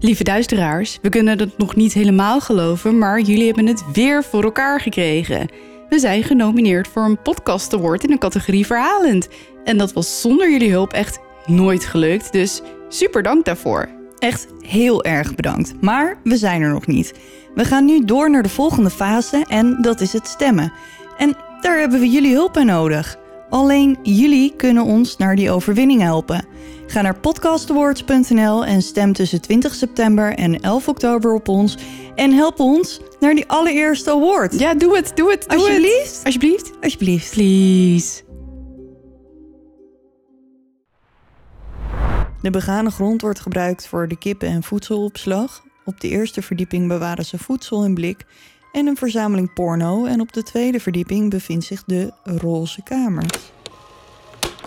Lieve duisteraars, we kunnen het nog niet helemaal geloven, maar jullie hebben het weer voor elkaar gekregen. We zijn genomineerd voor een podcast award in de categorie verhalend. En dat was zonder jullie hulp echt nooit gelukt, dus super dank daarvoor. Echt heel erg bedankt. Maar we zijn er nog niet. We gaan nu door naar de volgende fase en dat is het stemmen. En daar hebben we jullie hulp bij nodig. Alleen jullie kunnen ons naar die overwinning helpen. Ga naar podcastawards.nl en stem tussen 20 september en 11 oktober op ons. En help ons naar die allereerste award. Ja, doe het, doe het, doe Alsjeblieft. het. Alsjeblieft. Alsjeblieft. Please. De begane grond wordt gebruikt voor de kippen- en voedselopslag. Op de eerste verdieping bewaren ze voedsel in blik en een verzameling porno. En op de tweede verdieping bevindt zich de roze kamer.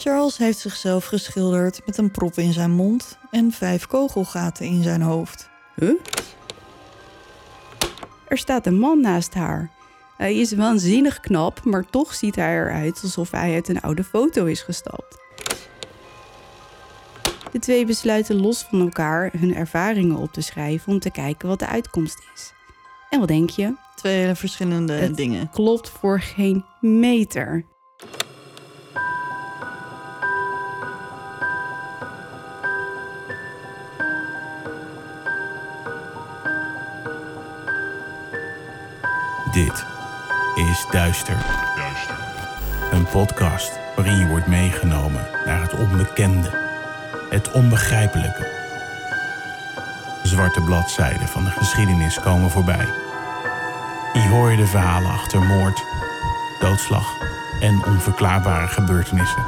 Charles heeft zichzelf geschilderd met een prop in zijn mond en vijf kogelgaten in zijn hoofd. Huh? Er staat een man naast haar. Hij is waanzinnig knap, maar toch ziet hij eruit alsof hij uit een oude foto is gestapt. De twee besluiten los van elkaar hun ervaringen op te schrijven om te kijken wat de uitkomst is. En wat denk je? Twee hele verschillende Het- dingen. Klopt voor geen meter. Dit is Duister. Een podcast waarin je wordt meegenomen naar het onbekende, het onbegrijpelijke. Zwarte bladzijden van de geschiedenis komen voorbij. Hier hoor je de verhalen achter moord, doodslag en onverklaarbare gebeurtenissen.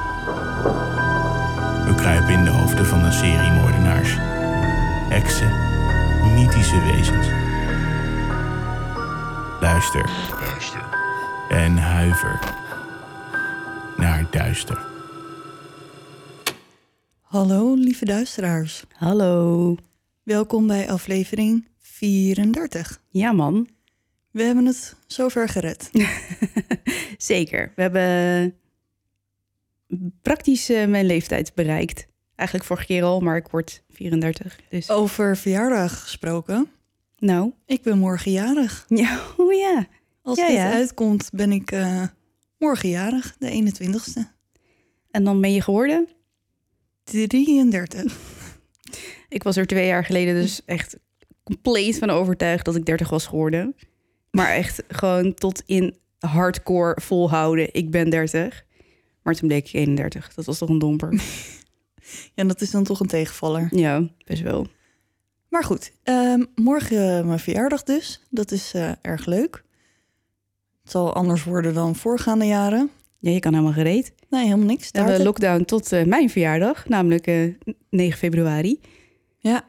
We kruipen in de hoofden van een serie moordenaars, heksen, mythische wezens. Luister. En huiver naar duister. Hallo lieve duisteraars. Hallo. Welkom bij aflevering 34. Ja man, We hebben het zover gered. zeker. We hebben praktisch eh, mijn leeftijd bereikt. Eigenlijk vorige keer al, maar ik word 34. Dus Over verjaardag gesproken. Nou, Ik ben morgen jarig. ja, oh ja. Als Ja, dit ja. uitkomt, ben ik eh, morgen jarig, de 21ste. En dan ben je geworden? 33. Ik was er twee jaar geleden dus echt compleet van overtuigd dat ik 30 was geworden. Maar echt gewoon tot in hardcore volhouden. Ik ben 30. Maar toen bleek ik 31. Dat was toch een domper. Ja, dat is dan toch een tegenvaller. ja, best wel. Maar goed, ehm, morgen eh, mijn verjaardag dus. Dat is eh, erg leuk. Het zal anders worden dan voorgaande jaren. Ja, je kan helemaal gereed. Nee, helemaal niks. We hebben lockdown tot eh, mijn verjaardag, namelijk eh, 9 februari. Ja.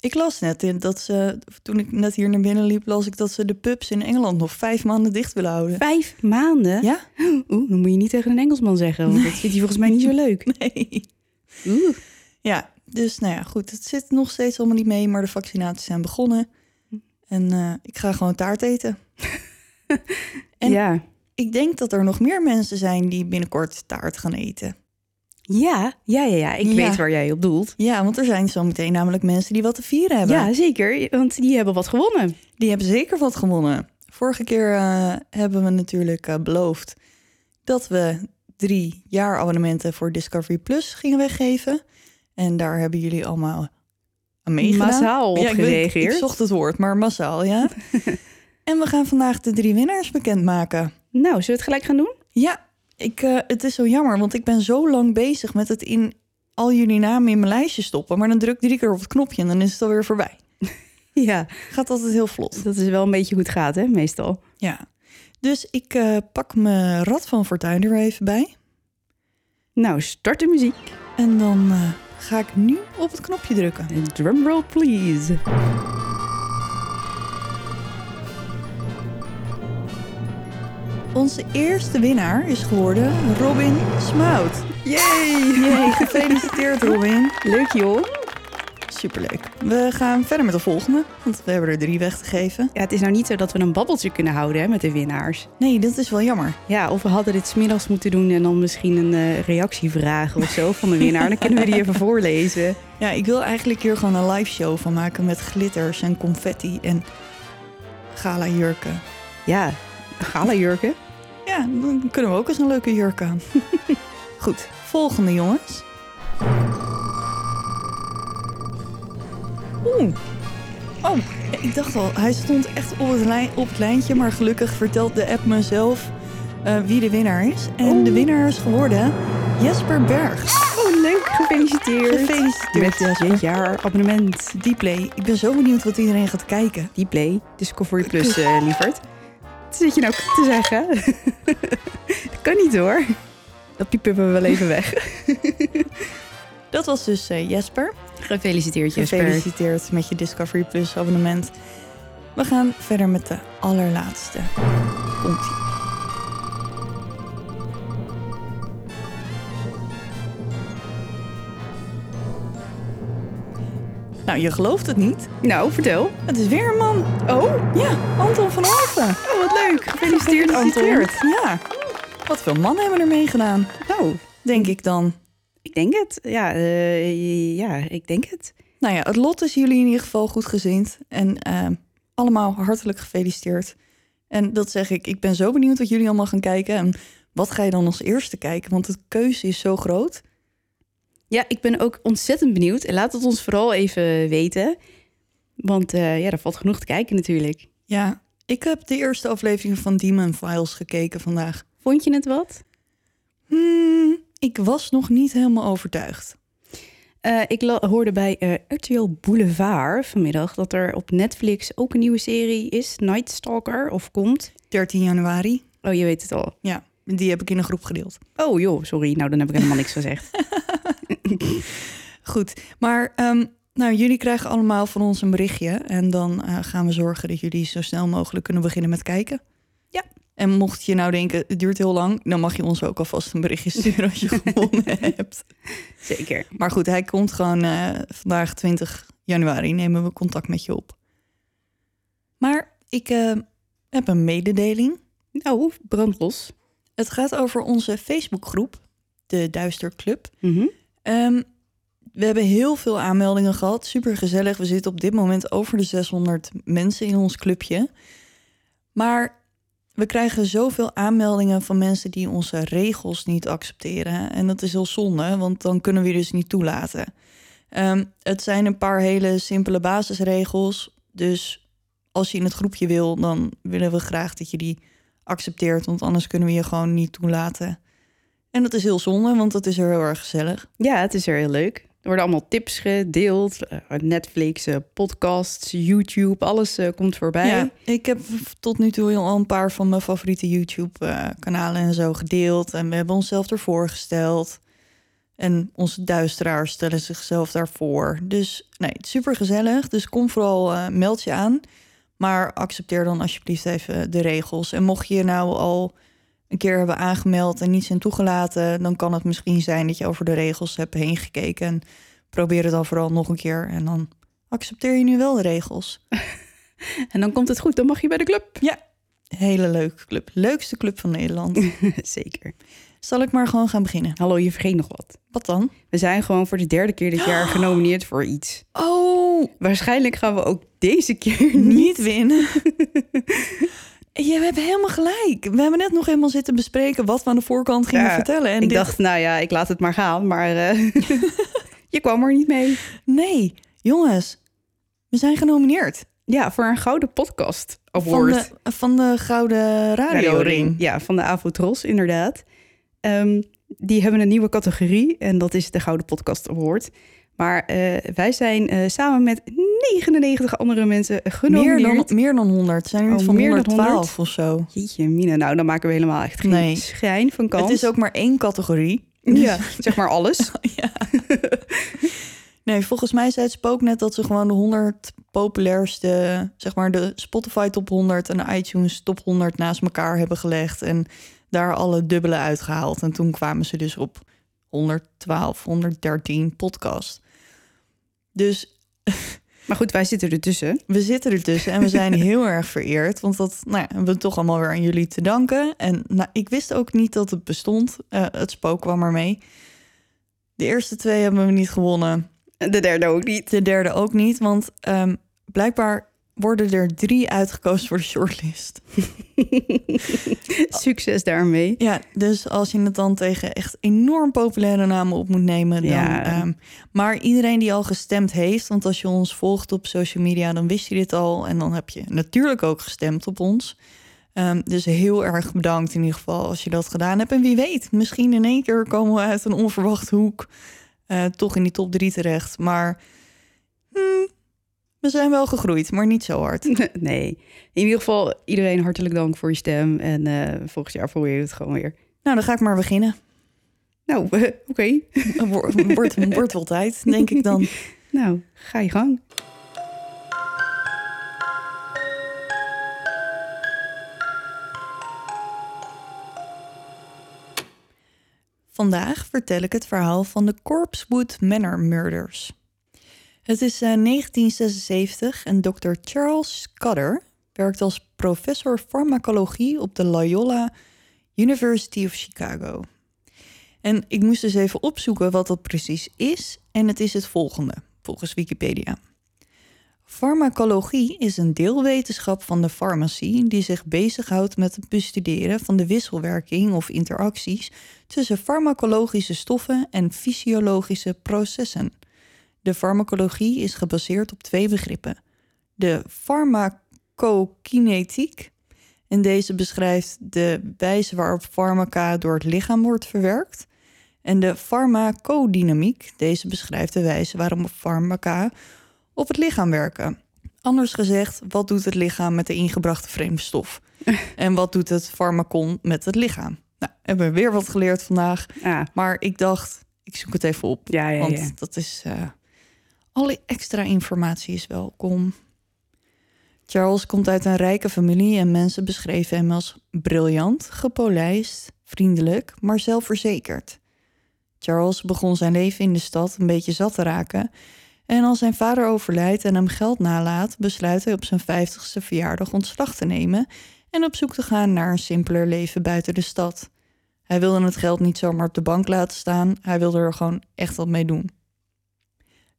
Ik las net in dat ze, toen ik net hier naar binnen liep, las ik dat ze de pubs in Engeland nog vijf maanden dicht willen houden. Vijf maanden? Ja? Oeh, dan moet je niet tegen een Engelsman zeggen, want dat vindt hij volgens mij niet zo leuk. Nee. Oeh. Ja, dus nou ja, goed. Het zit nog steeds allemaal niet mee, maar de vaccinaties zijn begonnen. En eh, ik ga gewoon taart eten. En- Ja. Ik denk dat er nog meer mensen zijn die binnenkort taart gaan eten. Ja, ja, ja, ja. Ik Ja. weet waar jij op doelt. Ja, want er zijn zometeen namelijk mensen die wat te vieren hebben. Ja, zeker, want die hebben wat gewonnen. Die hebben zeker wat gewonnen. Vorige keer eh, hebben we natuurlijk eh, beloofd dat we drie jaar abonnementen voor Discovery Plus gingen weggeven. En daar hebben jullie allemaal aan meegedaan. Massaal op Ja, ik, weet- gereageerd. ik zocht het woord, maar massaal, ja. en we gaan vandaag de drie winnaars bekendmaken. Nou, zullen we het gelijk gaan doen? Ja, ik, eh, het is zo jammer, want ik ben zo lang bezig met het in al jullie namen in mijn lijstje stoppen. Maar dan druk ik drie keer op het knopje en dan is het alweer voorbij. Ja, Gaat altijd heel vlot. dat is wel een beetje hoe het gaat, hè, meestal. Ja. Dus ik eh, pak mijn rad van fortuin er even bij. Nou, start de muziek. En dan eh, ga ik nu op het knopje drukken. En Drumroll, please. Onze eerste winnaar is geworden Robin Smout. Yay! Jee, gefeliciteerd Robin. Leuk, joh. Superleuk. We gaan verder met de volgende, want we hebben er drie weg te geven. Ja, het is nou niet zo dat we een babbeltje kunnen houden hè, met de winnaars. Nee, dat is wel jammer. Ja, of we hadden dit smiddags moeten doen en dan misschien een eh, reactie vragen of zo van de winnaar. Dan kunnen we die even voorlezen. Ja, ik wil eigenlijk hier gewoon een live show van maken met glitters en confetti en gala jurken. Ja, gala jurken. Ja, dan kunnen we ook eens een leuke jurk aan. Goed, volgende jongens. Oeh. Oh, ik dacht al, hij stond echt op het, lijn, op het lijntje, maar gelukkig vertelt de app mezelf eh, wie de winnaar is. En de winnaar is geworden Jesper Berg. Oh, leuk. Gefeliciteerd. Gefeliciteerd Met Jesper. je jaar abonnement. Dplay. Ik ben zo benieuwd wat iedereen gaat kijken. Die play. Discovery Plus, eh lieverd. Wat zit je nou te zeggen? dat kan niet hoor. Dat piepen we wel even weg. Dat was dus eh, Jesper. Gefeliciteerd, Jesper. Gefeliciteerd met je Discovery Plus abonnement. We gaan verder met de allerlaatste. komt -ie. Nou, je gelooft het niet. Nou, vertel. Het is weer een man. Oh, Ja, Anton van Alphen. oh wat leuk. Gefeliciteerd, Anton. Gefeliciteerd. Ja. Wat veel mannen hebben er meegedaan, Nou, denk ik dan. Ik denk het. Ja, eh, ja, ik denk het. Nou ja, het lot is jullie in ieder geval goed gezind. En eh, allemaal hartelijk gefeliciteerd. En dat zeg ik, ik ben zo benieuwd wat jullie allemaal gaan kijken. En wat ga je dan als eerste kijken? Want de keuze is zo groot. Ja, ik ben ook ontzettend benieuwd. En laat het ons vooral even weten. Want eh, ja, er valt genoeg te kijken natuurlijk. Ja, ik heb de eerste aflevering van Demon Files gekeken vandaag. Vond je het wat? Hmm, ik was nog niet helemaal overtuigd. Eh, ik hoorde bij eh, RTL Boulevard vanmiddag dat er op Netflix ook een nieuwe serie is, Night Stalker, of komt. 13 januari. Oh, je weet het al. Ja, die heb ik in een groep gedeeld. Oh joh, sorry. Nou, dan heb ik helemaal niks gezegd. Goed, maar ehm, nou, jullie krijgen allemaal van ons een berichtje. En dan eh, gaan we zorgen dat jullie zo snel mogelijk kunnen beginnen met kijken. Ja. En mocht je nou denken, het duurt heel lang... dan mag je ons ook alvast een berichtje sturen als je gewonnen hebt. Zeker. Maar goed, hij komt gewoon eh, vandaag 20 januari. Nemen we contact met je op. Maar ik eh, heb een mededeling. Nou, brandlos. Het gaat over onze Facebookgroep, de Duister Club. Mhm. Ehm, we hebben heel veel aanmeldingen gehad. Super gezellig. We zitten op dit moment over de 600 mensen in ons clubje. Maar we krijgen zoveel aanmeldingen van mensen die onze regels niet accepteren. En dat is heel zonde, want dan kunnen we dus niet toelaten. Ehm, het zijn een paar hele simpele basisregels. Dus als je in het groepje wil, dan willen we graag dat je die accepteert. Want anders kunnen we je gewoon niet toelaten. En dat is heel zonde, want dat is er heel erg gezellig. Ja, het is er heel leuk. Worden allemaal tips gedeeld. eh, Netflix, podcasts, YouTube, alles eh, komt voorbij. Ja, ik heb tot nu toe al een paar van mijn favoriete YouTube-kanalen en zo gedeeld. En we hebben onszelf ervoor gesteld. En onze duisteraars stellen zichzelf daarvoor. Dus nee, super gezellig. Dus kom vooral, eh, meld je aan. Maar accepteer dan alsjeblieft even de regels. En mocht je nou al een keer hebben aangemeld en niet zijn toegelaten, dan kan het misschien zijn dat je over de regels hebt heen gekeken. En probeer het dan vooral nog een keer. En dan accepteer je nu wel de regels. En dan komt het goed, dan mag je bij de club. Ja, hele leuke club. Leukste club van Nederland. Zeker. Zal ik maar gewoon gaan beginnen? Hallo, je vergeet nog wat. Wat dan? We zijn gewoon voor de derde keer dit jaar genomineerd voor iets. Oh, Waarschijnlijk gaan we ook deze keer niet. niet winnen. Je hebt helemaal gelijk. We hebben net nog helemaal zitten bespreken wat we aan de voorkant gingen Ja, vertellen. En ik dit- dacht, nou ja, ik laat het maar gaan. Maar eh, je kwam er niet mee. nee, jongens, we zijn genomineerd. Ja, voor een gouden podcast Van award. de, van de Gouden Radio-ring. Ja, van de Avotros, inderdaad. Ehm, die hebben een nieuwe categorie en dat is de Gouden Podcast Award. Maar eh, wij zijn eh, samen met 99 andere mensen Meer genomineerd. dan, meer dan 100. Het zijn er Oh, van meer dan 112 100? of zo. Jeetje, Mina, nou dan maken we helemaal echt geen Nee. schijn van kans. Het is ook maar één categorie. ja, zeg maar alles. Nee, volgens mij zei het Spook net dat ze gewoon de 100 populairste, zeg maar de Spotify top 100 en de iTunes top 100 naast elkaar hebben gelegd en daar alle dubbele uitgehaald. En toen kwamen ze dus op 112, 113 podcast. Dus Maar goed, wij zitten ertussen. We zitten ertussen en we zijn heel erg vereerd. Want dat nou ja, hebben we toch allemaal weer aan jullie te danken. En nou, ik wist ook niet dat het bestond. Uh, het spook kwam er mee. De eerste twee hebben we niet gewonnen. De derde ook niet. De derde ook niet, want um, blijkbaar worden er drie uitgekozen voor de shortlist. Succes daarmee. Ja, dus als je het dan tegen echt enorm populaire namen op moet nemen, dan. Ja. Um, maar iedereen die al gestemd heeft, want als je ons volgt op social media, dan wist je dit al. En dan heb je natuurlijk ook gestemd op ons. Um, dus heel erg bedankt in ieder geval als je dat gedaan hebt. En wie weet, misschien in één keer komen we uit een onverwachte hoek uh, toch in die top drie terecht. Maar hmm, we zijn wel gegroeid, maar niet zo hard. Nee. In ieder geval, iedereen hartelijk dank voor je stem. En uh, volgend jaar proberen we het gewoon weer. Nou, dan ga ik maar beginnen. Nou, uh, oké. Okay. Wordt word wel tijd, denk ik dan. nou, ga je gang. Vandaag vertel ik het verhaal van de Corpsewood Manor Murders. Het is uh, 1976 en Dr. Charles Scudder werkt als professor farmacologie op de Loyola University of Chicago. En ik moest dus even opzoeken wat dat precies is en het is het volgende, volgens Wikipedia. Farmacologie is een deelwetenschap van de farmacie die zich bezighoudt met het bestuderen van de wisselwerking of interacties tussen farmacologische stoffen en fysiologische processen. De farmacologie is gebaseerd op twee begrippen: de farmacokinetiek, en deze beschrijft de wijze waarop farmaca door het lichaam wordt verwerkt, en de farmacodynamiek, deze beschrijft de wijze waarop farmaca op het lichaam werken. Anders gezegd, wat doet het lichaam met de ingebrachte vreemde stof? en wat doet het farmacon met het lichaam? Nou, hebben we weer wat geleerd vandaag. Maar ik dacht, ik zoek het even op. Ja, ja, want dat is. Uh, alle extra informatie is welkom. Charles komt uit een rijke familie en mensen beschreven hem als briljant, gepolijst, vriendelijk, maar zelfverzekerd. Charles begon zijn leven in de stad een beetje zat te raken en als zijn vader overlijdt en hem geld nalaat, besluit hij op zijn 50ste verjaardag ontslag te nemen en op zoek te gaan naar een simpeler leven buiten de stad. Hij wilde het geld niet zomaar op de bank laten staan, hij wilde er gewoon echt wat mee doen.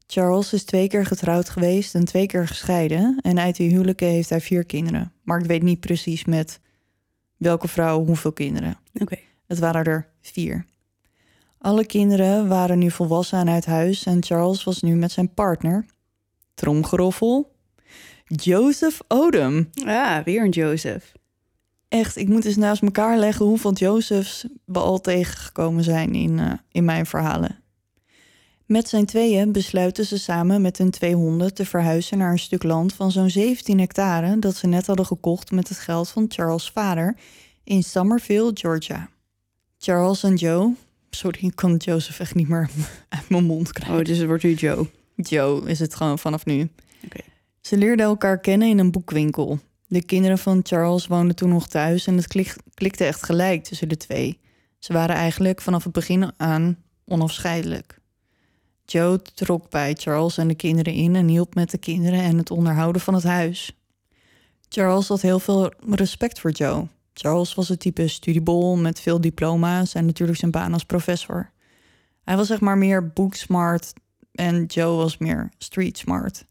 Charles is twee keer getrouwd geweest en twee keer gescheiden en uit die huwelijken heeft hij vier kinderen. Maar ik weet niet precies met welke vrouw hoeveel kinderen. Oké. Het waren er vier. Alle kinderen waren nu volwassen en uit huis en Charles was nu met zijn partner, tromgeroffel, Joseph Odom. Ja, weer een Joseph. Echt, ik moet eens naast elkaar leggen hoeveel Josephs we al tegengekomen zijn in, uh, in mijn verhalen. Met zijn tweeën besluiten ze samen met hun twee honden te verhuizen naar een stuk land van zo'n 17 hectare dat ze net hadden gekocht met het geld van Charles' vader in Somerville, Georgia. Charles en Joe, Sorry, ik kan Joseph echt niet meer uit mijn mond krijgen. Oh, dus het wordt nu Joe. Joe is het gewoon vanaf nu. Oké. Ze leerden elkaar kennen in een boekwinkel. De kinderen van Charles woonden toen nog thuis en het klikte echt gelijk tussen de twee. Ze waren eigenlijk vanaf het begin aan onafscheidelijk. Joe trok bij Charles en de kinderen in en hielp met de kinderen en het onderhouden van het huis. Charles had heel veel respect voor Joe. Charles was het type studiebol met veel diploma's en natuurlijk zijn baan als professor. Hij was zeg maar meer booksmart en Joe was meer street smart.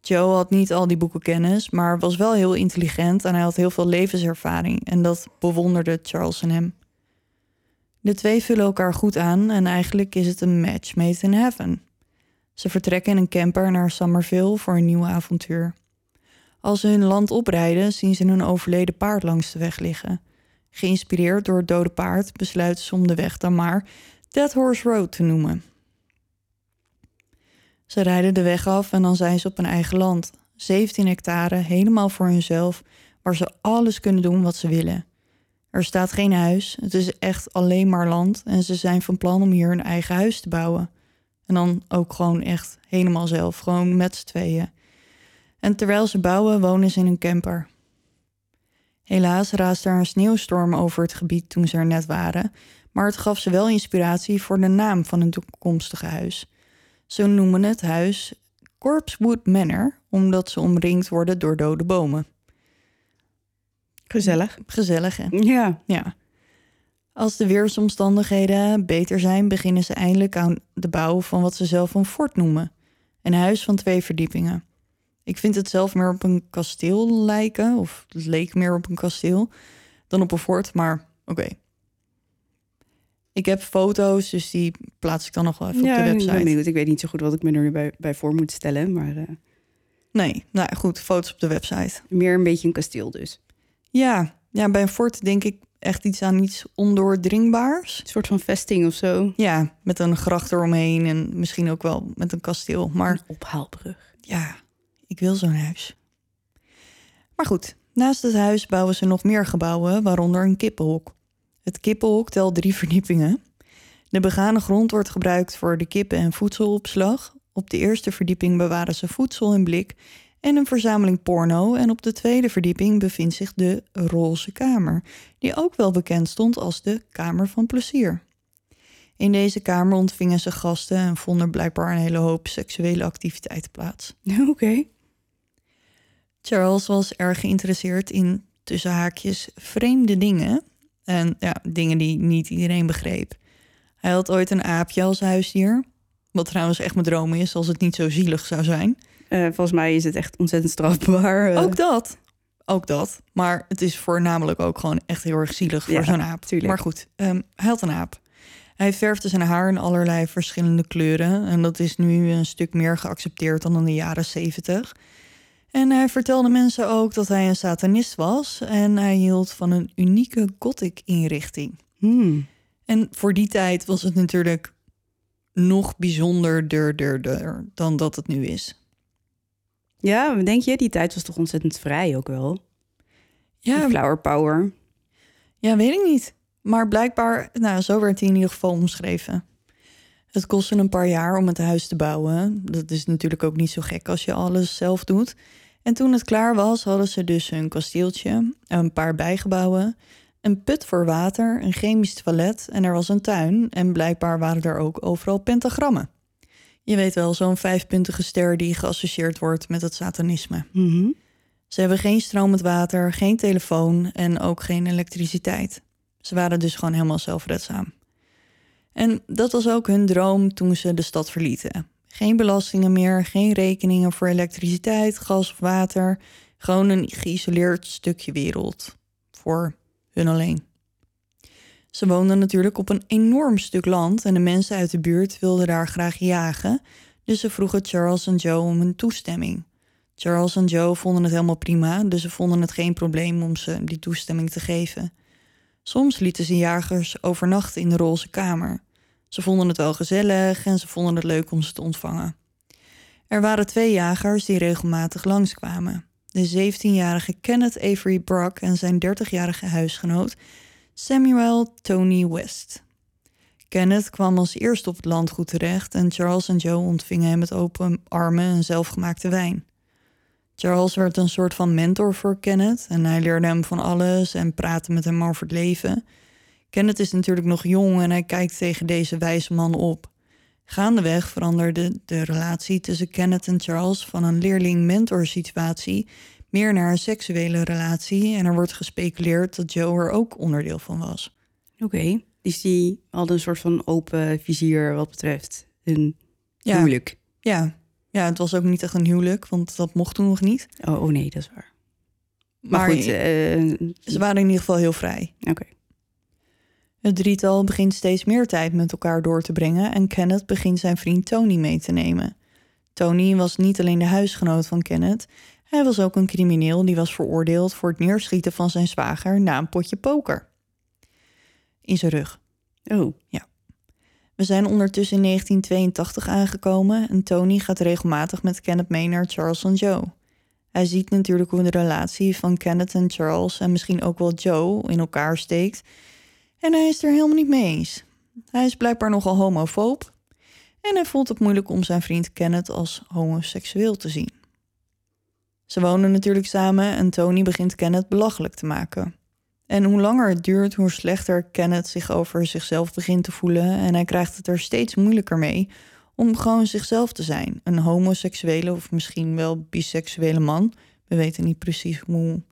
Joe had niet al die boekenkennis, maar was wel heel intelligent en hij had heel veel levenservaring en dat bewonderde Charles en hem. De twee vullen elkaar goed aan en eigenlijk is het een match made in heaven. Ze vertrekken in een camper naar Somerville voor een nieuw avontuur. Als ze hun land oprijden, zien ze hun overleden paard langs de weg liggen. Geïnspireerd door het dode paard besluiten ze om de weg dan maar Dead Horse Road te noemen. Ze rijden de weg af en dan zijn ze op een eigen land. 17 hectare, helemaal voor hunzelf, waar ze alles kunnen doen wat ze willen. Er staat geen huis, het is echt alleen maar land en ze zijn van plan om hier een eigen huis te bouwen. En dan ook gewoon echt helemaal zelf, gewoon met z'n tweeën. En terwijl ze bouwen, wonen ze in een camper. Helaas raasde er een sneeuwstorm over het gebied toen ze er net waren, maar het gaf ze wel inspiratie voor de naam van hun toekomstige huis. Ze noemen het huis Corpsewood Manor, omdat ze omringd worden door dode bomen. Gezellig. Gezellig, hè? Ja. Ja. Als de weersomstandigheden beter zijn, beginnen ze eindelijk aan de bouw van wat ze zelf een fort noemen. Een huis van twee verdiepingen. Ik vind het zelf meer op een kasteel lijken, of het leek meer op een kasteel dan op een fort, maar oké. Ik heb foto's, dus die plaats ik dan nog wel even ja, op de ik ben website. benieuwd. Ik weet niet zo goed wat ik me er nu bij, bij voor moet stellen. Maar eh, Nee, nou goed, foto's op de website. meer een beetje een kasteel dus. Ja, ja, bij een fort denk ik echt iets aan iets ondoordringbaars. Een soort van vesting of zo. Ja, met een gracht eromheen en misschien ook wel met een kasteel. Maar Een ophaalbrug. ja, ik wil zo'n huis. Maar goed, naast het huis bouwen ze nog meer gebouwen, waaronder een kippenhok. Het kippenhok telt drie verdiepingen. De begane grond wordt gebruikt voor de kippen- en voedselopslag. Op de eerste verdieping bewaren ze voedsel in blik en een verzameling porno. En op de tweede verdieping bevindt zich de Roze Kamer, die ook wel bekend stond als de Kamer van Plezier. In deze kamer ontvingen ze gasten en vonden blijkbaar een hele hoop seksuele activiteiten plaats. Oké. Charles was erg geïnteresseerd in tussen haakjes vreemde dingen. En ja, dingen die niet iedereen begreep. Hij had ooit een aapje als huisdier. Wat trouwens echt mijn droom is, als het niet zo zielig zou zijn. Eh, volgens mij is het echt ontzettend strafbaar. eh. Ook dat. Ook dat. Maar het is voornamelijk ook gewoon echt heel erg zielig voor Ja, zo'n aap. tuurlijk. Maar goed, ehm, hij had een aap. Hij verfde zijn haar in allerlei verschillende kleuren. En dat is nu een stuk meer geaccepteerd dan in de jaren zeventig. En hij vertelde mensen ook dat hij een satanist was. En hij hield van een unieke gothic inrichting. Hmm. En voor die tijd was het natuurlijk nog bijzonderder dan dat het nu is. Ja, denk je? Die tijd was toch ontzettend vrij ook wel? Ja, Flower power. Ja, weet ik niet. Maar blijkbaar, nou, zo werd hij in ieder geval omschreven. Het kostte een paar jaar om het huis te bouwen. Dat is natuurlijk ook niet zo gek als je alles zelf doet. En toen het klaar was, hadden ze dus een kasteeltje, een paar bijgebouwen, een put voor water, een chemisch toilet en er was een tuin. En blijkbaar waren er ook overal pentagrammen. Je weet wel, zo'n vijfpuntige ster die geassocieerd wordt met het satanisme. Mhm. Ze hebben geen stromend water, geen telefoon en ook geen elektriciteit. Ze waren dus gewoon helemaal zelfredzaam. En dat was ook hun droom toen ze de stad verlieten. Geen belastingen meer, geen rekeningen voor elektriciteit, gas of water. Gewoon een geïsoleerd stukje wereld. Voor hun alleen. Ze woonden natuurlijk op een enorm stuk land en de mensen uit de buurt wilden daar graag jagen. Dus ze vroegen Charles en Joe om hun toestemming. Charles en Joe vonden het helemaal prima, dus ze vonden het geen probleem om ze die toestemming te geven. Soms lieten ze jagers overnachten in de roze kamer. Ze vonden het wel gezellig en ze vonden het leuk om ze te ontvangen. Er waren twee jagers die regelmatig langskwamen. De 17-jarige Kenneth Avery Brock en zijn 30-jarige huisgenoot Samuel Tony West. Kenneth kwam als eerste op het landgoed terecht en Charles en Joe ontvingen hem met open armen en zelfgemaakte wijn. Charles werd een soort van mentor voor Kenneth en hij leerde hem van alles en praatte met hem over het leven. Kenneth is natuurlijk nog jong en hij kijkt tegen deze wijze man op. Gaandeweg veranderde de relatie tussen Kenneth en Charles van een leerling-mentor situatie meer naar een seksuele relatie en er wordt gespeculeerd dat Joe er ook onderdeel van was. Oké. Dus die hadden een soort van open vizier wat betreft hun Ja, huwelijk. ja, ja, het was ook niet echt een huwelijk, want dat mocht toen nog niet. Oh, oh nee, dat is waar. Maar, Maar goed, eh, Ze waren in ieder geval heel vrij. oké. Het drietal begint steeds meer tijd met elkaar door te brengen en Kenneth begint zijn vriend Tony mee te nemen. Tony was niet alleen de huisgenoot van Kenneth, hij was ook een crimineel die was veroordeeld voor het neerschieten van zijn zwager na een potje poker. In zijn rug. Oh, We zijn ondertussen in 1982 aangekomen en Tony gaat regelmatig met Kenneth mee naar Charles en Joe. Hij ziet natuurlijk hoe de relatie van Kenneth en Charles en misschien ook wel Joe in elkaar steekt. En hij is er helemaal niet mee eens. Hij is blijkbaar nogal homofoob en hij vond het moeilijk om zijn vriend Kenneth als homoseksueel te zien. Ze wonen natuurlijk samen en Tony begint Kenneth belachelijk te maken. En hoe langer het duurt, hoe slechter Kenneth zich over zichzelf begint te voelen en hij krijgt het er steeds moeilijker mee om gewoon zichzelf te zijn. Een homoseksuele of misschien wel biseksuele man. We weten niet precies hoe.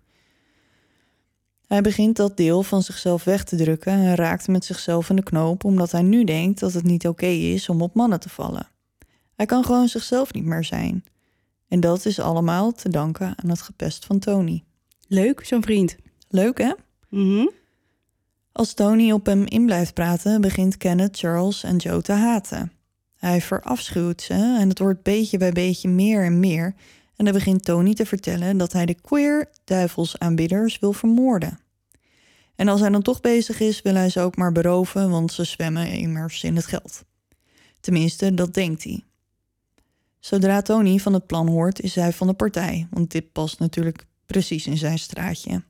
Hij begint dat deel van zichzelf weg te drukken en raakt met zichzelf in de knoop omdat hij nu denkt dat het niet oké is om op mannen te vallen. Hij kan gewoon zichzelf niet meer zijn. En dat is allemaal te danken aan het gepest van Tony. Leuk, zo'n vriend. Leuk hè? Mhm. Als Tony op hem in blijft praten, begint Kenneth Charles en Joe te haten. Hij verafschuwt ze en het wordt beetje bij beetje meer en meer. En dan begint Tony te vertellen dat hij de queer duivelsaanbidders wil vermoorden. En als hij dan toch bezig is, wil hij ze ook maar beroven, want ze zwemmen immers in het geld. Tenminste, dat denkt hij. Zodra Tony van het plan hoort, is hij van de partij, want dit past natuurlijk precies in zijn straatje.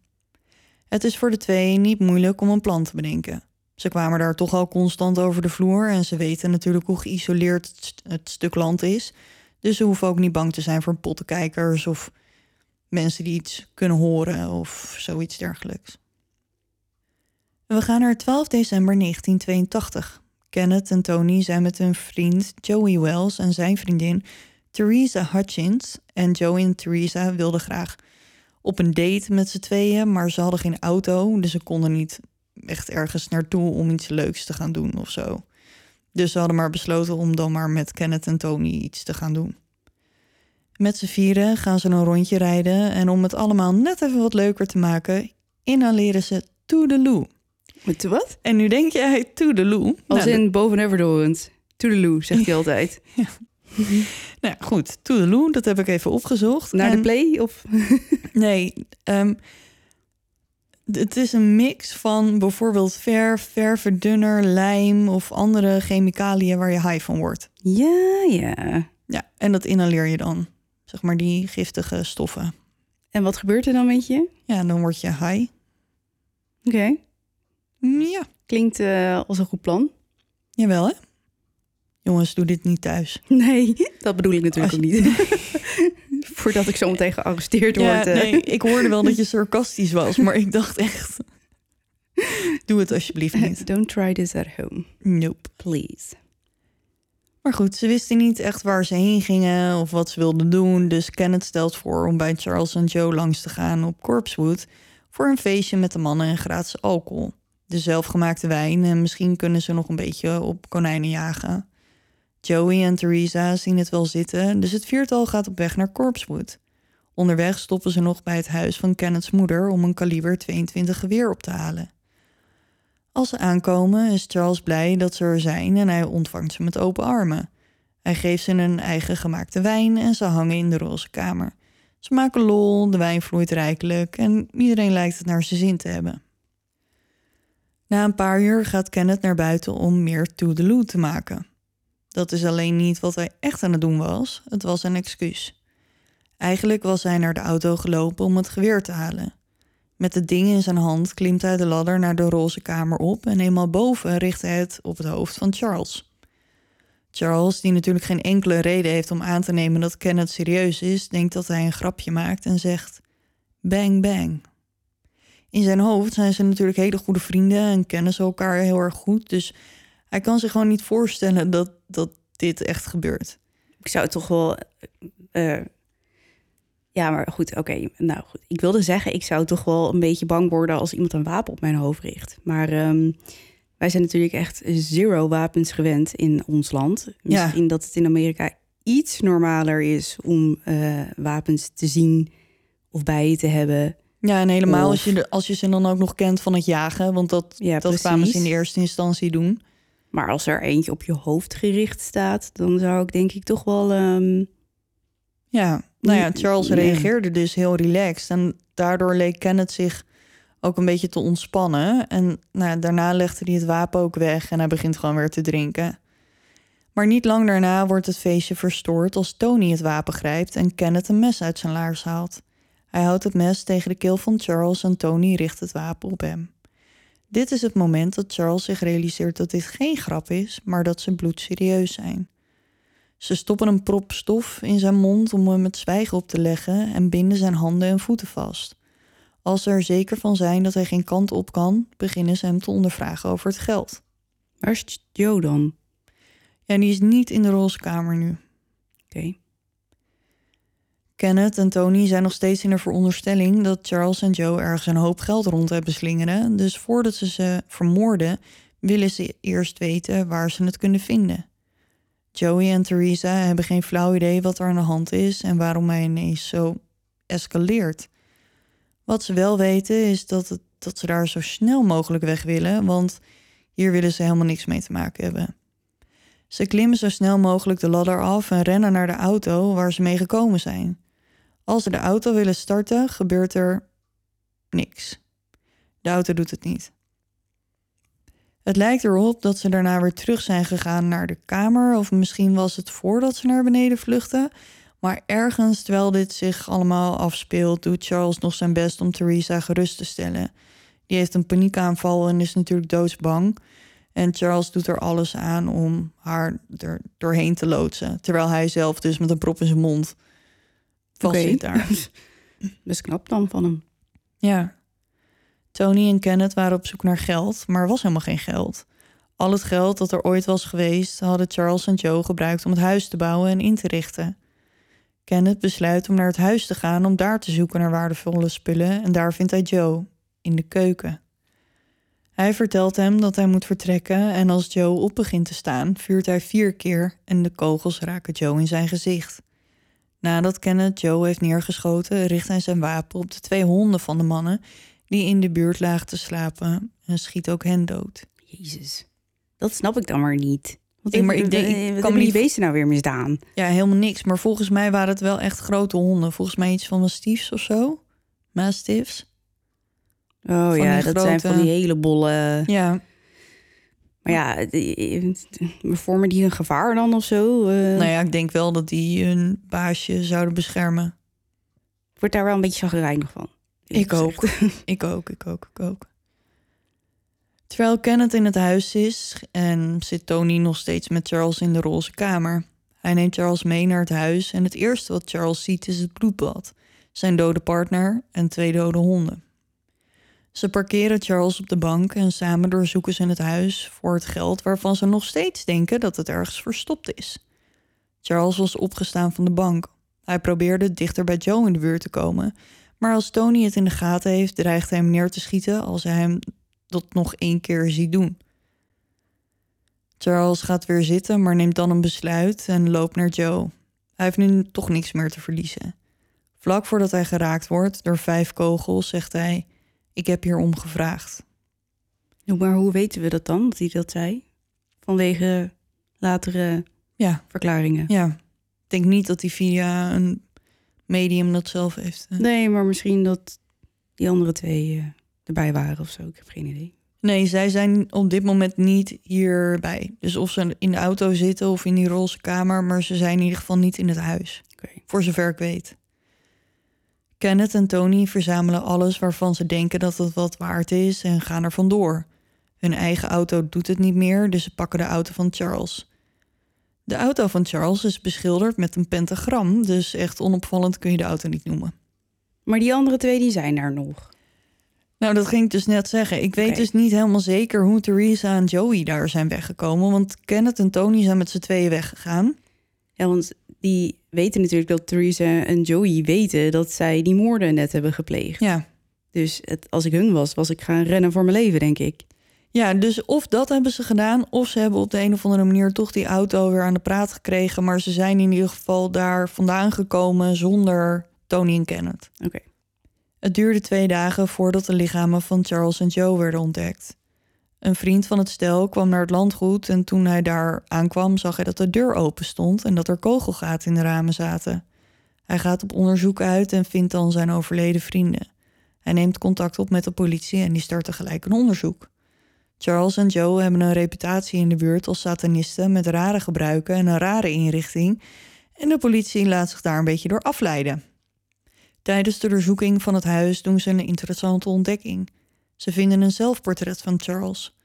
Het is voor de twee niet moeilijk om een plan te bedenken. Ze kwamen daar toch al constant over de vloer en ze weten natuurlijk hoe geïsoleerd het, st- het stuk land is. Dus ze hoeven ook niet bang te zijn voor pottenkijkers of mensen die iets kunnen horen of zoiets dergelijks. We gaan naar 12 december 1982. Kenneth en Tony zijn met hun vriend Joey Wells en zijn vriendin Theresa Hutchins. En Joey en Theresa wilden graag op een date met z'n tweeën, maar ze hadden geen auto, dus ze konden niet echt ergens naartoe om iets leuks te gaan doen of zo. Dus ze hadden maar besloten om dan maar met Kenneth en Tony iets te gaan doen. Met z'n vieren gaan ze een rondje rijden en om het allemaal net even wat leuker te maken, inhaleren ze Toedeloe. Met de wat? En nu denk jij Toedeloe. Als Nou, in boven Everdorend. Toedeloe, zegt hij altijd. Nou ja, goed, Toedeloe, dat heb ik even opgezocht. Naar de play? Of... Nee, ehm, het is een mix van bijvoorbeeld verf, ververdunner, lijm of andere chemicaliën waar je high van wordt. Ja, ja. Ja, en dat inhaleer je dan. Zeg maar die giftige stoffen. En wat gebeurt er dan met je? Ja, dan word je high. Oké. Ja, Klinkt eh, als een goed plan. jawel hè. Jongens, doe dit niet thuis. Nee, dat bedoel ik natuurlijk ook niet. Voordat ik zo meteen gearresteerd Ja, word. eh. nee, ik hoorde wel dat je sarcastisch was, maar ik dacht echt... Doe het alsjeblieft niet. Don't try this at home, Nope. please. Maar goed, ze wisten niet echt waar ze heen gingen of wat ze wilden doen. Dus Kenneth stelt voor om bij Charles en Joe langs te gaan op Corpsewood voor een feestje met de mannen en gratis alcohol. De zelfgemaakte wijn en misschien kunnen ze nog een beetje op konijnen jagen. Joey en Theresa zien het wel zitten, dus het viertal gaat op weg naar Corpsewood. Onderweg stoppen ze nog bij het huis van Kenneth's moeder om een kaliber 22 geweer op te halen. Als ze aankomen is Charles blij dat ze er zijn en hij ontvangt ze met open armen. Hij geeft ze een eigen gemaakte wijn en ze hangen in de roze kamer. Ze maken lol, de wijn vloeit rijkelijk en iedereen lijkt het naar zijn zin te hebben. Na een paar uur gaat Kenneth naar buiten om meer toedeloe te maken. Dat is alleen niet wat hij echt aan het doen was, het was een excuus. Eigenlijk was hij naar de auto gelopen om het geweer te halen. Met het ding in zijn hand klimt hij de ladder naar de roze kamer op en eenmaal boven richt hij het op het hoofd van Charles. Charles, die natuurlijk geen enkele reden heeft om aan te nemen dat Kenneth serieus is, denkt dat hij een grapje maakt en zegt: Bang bang. In zijn hoofd zijn ze natuurlijk hele goede vrienden en kennen ze elkaar heel erg goed, dus hij kan zich gewoon niet voorstellen dat, dat dit echt gebeurt. Ik zou toch wel. eh, ja, maar goed, oké. Nou goed. Ik wilde zeggen, ik zou toch wel een beetje bang worden als iemand een wapen op mijn hoofd richt. Maar ehm, wij zijn natuurlijk echt zero wapens gewend in ons land. Ja. Misschien dat het in Amerika iets normaler is om eh, wapens te zien of bij je te hebben. Ja, en helemaal als je, als je ze dan ook nog kent van het jagen, want dat, Ja, dat kwamen ze in de eerste instantie doen. Maar als er eentje op je hoofd gericht staat, dan zou ik denk ik toch wel. ehm, Ja, nou ja, Charles reageerde dus heel relaxed. En daardoor leek Kenneth zich ook een beetje te ontspannen. En nou, daarna legde hij het wapen ook weg en hij begint gewoon weer te drinken. Maar niet lang daarna wordt het feestje verstoord als Tony het wapen grijpt en Kenneth een mes uit zijn laars haalt. Hij houdt het mes tegen de keel van Charles en Tony richt het wapen op hem. Dit is het moment dat Charles zich realiseert dat dit geen grap is, maar dat ze bloedserieus zijn. Ze stoppen een prop stof in zijn mond om hem het zwijgen op te leggen en binden zijn handen en voeten vast. Als ze er zeker van zijn dat hij geen kant op kan, beginnen ze hem te ondervragen over het geld. waar is Joe dan? Ja, die is niet in de roze kamer nu. Oké. Kenneth en Tony zijn nog steeds in de veronderstelling dat Charles en Joe ergens een hoop geld rond hebben slingeren. Dus voordat ze ze vermoorden, willen ze eerst weten waar ze het kunnen vinden. Joey en Theresa hebben geen flauw idee wat er aan de hand is en waarom hij ineens zo escaleert. Wat ze wel weten is dat, het, dat ze daar zo snel mogelijk weg willen, want hier willen ze helemaal niks mee te maken hebben. Ze klimmen zo snel mogelijk de ladder af en rennen naar de auto waar ze mee gekomen zijn. Als ze de auto willen starten, gebeurt er niks. De auto doet het niet. Het lijkt erop dat ze daarna weer terug zijn gegaan naar de kamer, of misschien was het voordat ze naar beneden vluchten. Maar ergens terwijl dit zich allemaal afspeelt, doet Charles nog zijn best om Theresa gerust te stellen. Die heeft een paniekaanval en is natuurlijk doodsbang. En Charles doet er alles aan om haar er doorheen te loodsen. Terwijl hij zelf dus met een prop in zijn mond vast Oké. zit daar. Best knap dan van hem. Ja. Tony en Kenneth waren op zoek naar geld, maar er was helemaal geen geld. Al het geld dat er ooit was geweest, hadden Charles en Joe gebruikt om het huis te bouwen en in te richten. Kenneth besluit om naar het huis te gaan om daar te zoeken naar waardevolle spullen en daar vindt hij Joe, in de keuken. Hij vertelt hem dat hij moet vertrekken en als Joe op begint te staan, vuurt hij vier keer en de kogels raken Joe in zijn gezicht. Nadat Kenneth Joe heeft neergeschoten, richt hij zijn wapen op de twee honden van de mannen die in de buurt lagen te slapen en schiet ook hen dood. Jezus. Dat snap ik dan maar niet. Want Ik- maar ik denk- ik wat kan me niet- beesten nou weer misdaan? Ja, helemaal niks. Maar volgens mij waren het wel echt grote honden. Volgens mij iets van mastiefs of zo. Mastiffs. Oh Van ja, dat zijn van die hele bolle... Ja, Maar ja, vormen die een gevaar dan of zo? Eh, nou ja, ik denk wel dat die hun baasje zouden beschermen. Ik word daar wel een beetje chagrijnig van. Ik ook. Ik ook, ik ook, ik ook. Terwijl Kenneth in het huis is en zit Tony nog steeds met Charles in de roze kamer. Hij neemt Charles mee naar het huis en het eerste wat Charles ziet is het bloedbad, zijn dode partner en twee dode honden. Ze parkeren Charles op de bank en samen doorzoeken ze het huis voor het geld waarvan ze nog steeds denken dat het ergens verstopt is. Charles was opgestaan van de bank. Hij probeerde dichter bij Joe in de buurt te komen, maar als Tony het in de gaten heeft, dreigt hij hem neer te schieten als hij hem dat nog één keer ziet doen. Charles gaat weer zitten, maar neemt dan een besluit en loopt naar Joe. Hij heeft nu toch niks meer te verliezen. Vlak voordat hij geraakt wordt door vijf kogels, zegt hij: Ik heb hier om gevraagd. Maar hoe weten we dat dan, dat hij dat zei? Vanwege latere Ja, verklaringen. ja. Ik denk niet dat hij via een medium dat zelf heeft. eh. Nee, maar misschien dat die andere twee eh, erbij waren of zo. Ik heb geen idee. Nee, zij zijn op dit moment niet hierbij. Dus of ze in de auto zitten of in die roze kamer, maar ze zijn in ieder geval niet in het huis. Voor zover ik weet. Kenneth en Tony verzamelen alles waarvan ze denken dat het wat waard is en gaan er vandoor. Hun eigen auto doet het niet meer, dus ze pakken de auto van Charles. De auto van Charles is beschilderd met een pentagram, dus echt onopvallend kun je de auto niet noemen. Maar die andere twee, die zijn daar nog. Nou, dat ging ik dus net zeggen. Ik weet dus niet helemaal zeker hoe Theresa en Joey daar zijn weggekomen. Want Kenneth en Tony zijn met z'n tweeën weggegaan. Ja, want die weten natuurlijk dat Theresa en Joey weten dat zij die moorden net hebben gepleegd. Ja. Dus het, als ik hun was, was ik gaan rennen voor mijn leven, denk ik. ja, dus of dat hebben ze gedaan... of ze hebben op de een of andere manier toch die auto weer aan de praat gekregen. Maar ze zijn in ieder geval daar vandaan gekomen zonder Tony en Kenneth. Oké. Het duurde twee dagen voordat de lichamen van Charles en Joe werden ontdekt. Een vriend van het stel kwam naar het landgoed en toen hij daar aankwam zag hij dat de deur open stond en dat er kogelgaten in de ramen zaten. Hij gaat op onderzoek uit en vindt dan zijn overleden vrienden. Hij neemt contact op met de politie en die start tegelijk een onderzoek. Charles en Joe hebben een reputatie in de buurt als satanisten met rare gebruiken en een rare inrichting en de politie laat zich daar een beetje door afleiden. Tijdens de doorzoeking van het huis doen ze een interessante ontdekking. Ze vinden een zelfportret van Charles.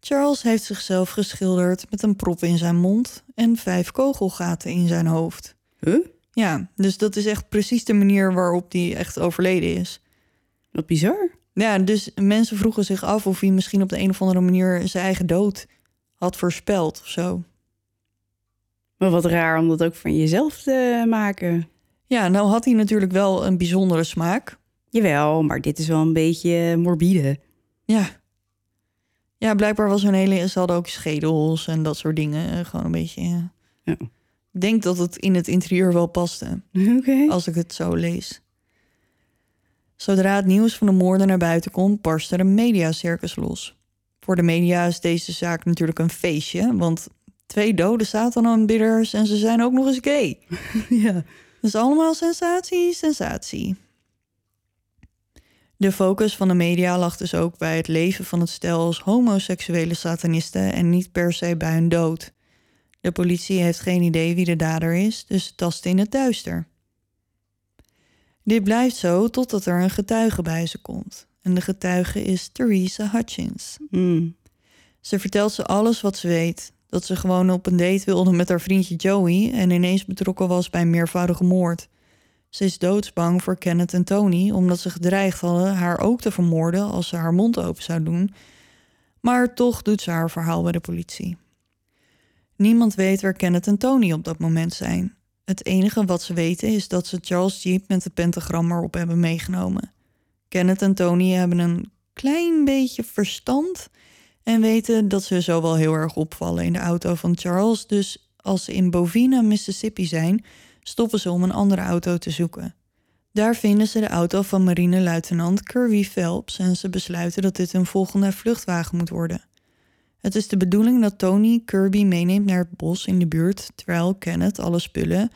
Charles heeft zichzelf geschilderd met een prop in zijn mond en vijf kogelgaten in zijn hoofd. Huh? Ja, dus dat is echt precies de manier waarop hij echt overleden is. Wat bizar. Ja, dus mensen vroegen zich af of hij misschien op de een of andere manier zijn eigen dood had voorspeld of zo. Maar wat raar om dat ook van jezelf te maken. Ja, nou had hij natuurlijk wel een bijzondere smaak. Jawel, maar dit is wel een beetje morbide. Ja. Ja, blijkbaar was hun hele... Ze hadden ook schedels en dat soort dingen. eh, Gewoon een beetje... ja. Ja. Ik denk dat het in het interieur wel paste. Oké. als ik het zo lees. Zodra het nieuws van de moorden naar buiten komt, barst er een mediacircus los. Voor de media is deze zaak natuurlijk een feestje, want twee dode Satan-aanbidders en ze zijn ook nog eens gay. Ja. Dus allemaal sensatie, sensatie. De focus van de media lag dus ook bij het leven van het stel als homoseksuele satanisten en niet per se bij hun dood. De politie heeft geen idee wie de dader is, dus tast in het duister. Dit blijft zo totdat er een getuige bij ze komt. En de getuige is Theresa Hutchins. Mm. Ze vertelt ze alles wat ze weet. Dat ze gewoon op een date wilde met haar vriendje Joey en ineens betrokken was bij een meervoudige moord. Ze is doodsbang voor Kenneth en Tony omdat ze gedreigd hadden haar ook te vermoorden als ze haar mond open zou doen. Maar toch doet ze haar verhaal bij de politie. Niemand weet waar Kenneth en Tony op dat moment zijn. Het enige wat ze weten is dat ze Charles Jeep met het pentagram erop hebben meegenomen. Kenneth en Tony hebben een klein beetje verstand en weten dat ze zo wel heel erg opvallen in de auto van Charles. Dus als ze in Bovina, Mississippi zijn, stoppen ze om een andere auto te zoeken. Daar vinden ze de auto van marineluitenant Kirby Phelps en ze besluiten dat dit hun volgende vluchtwagen moet worden. Het is de bedoeling dat Tony Kirby meeneemt naar het bos in de buurt, terwijl Kenneth alle spullen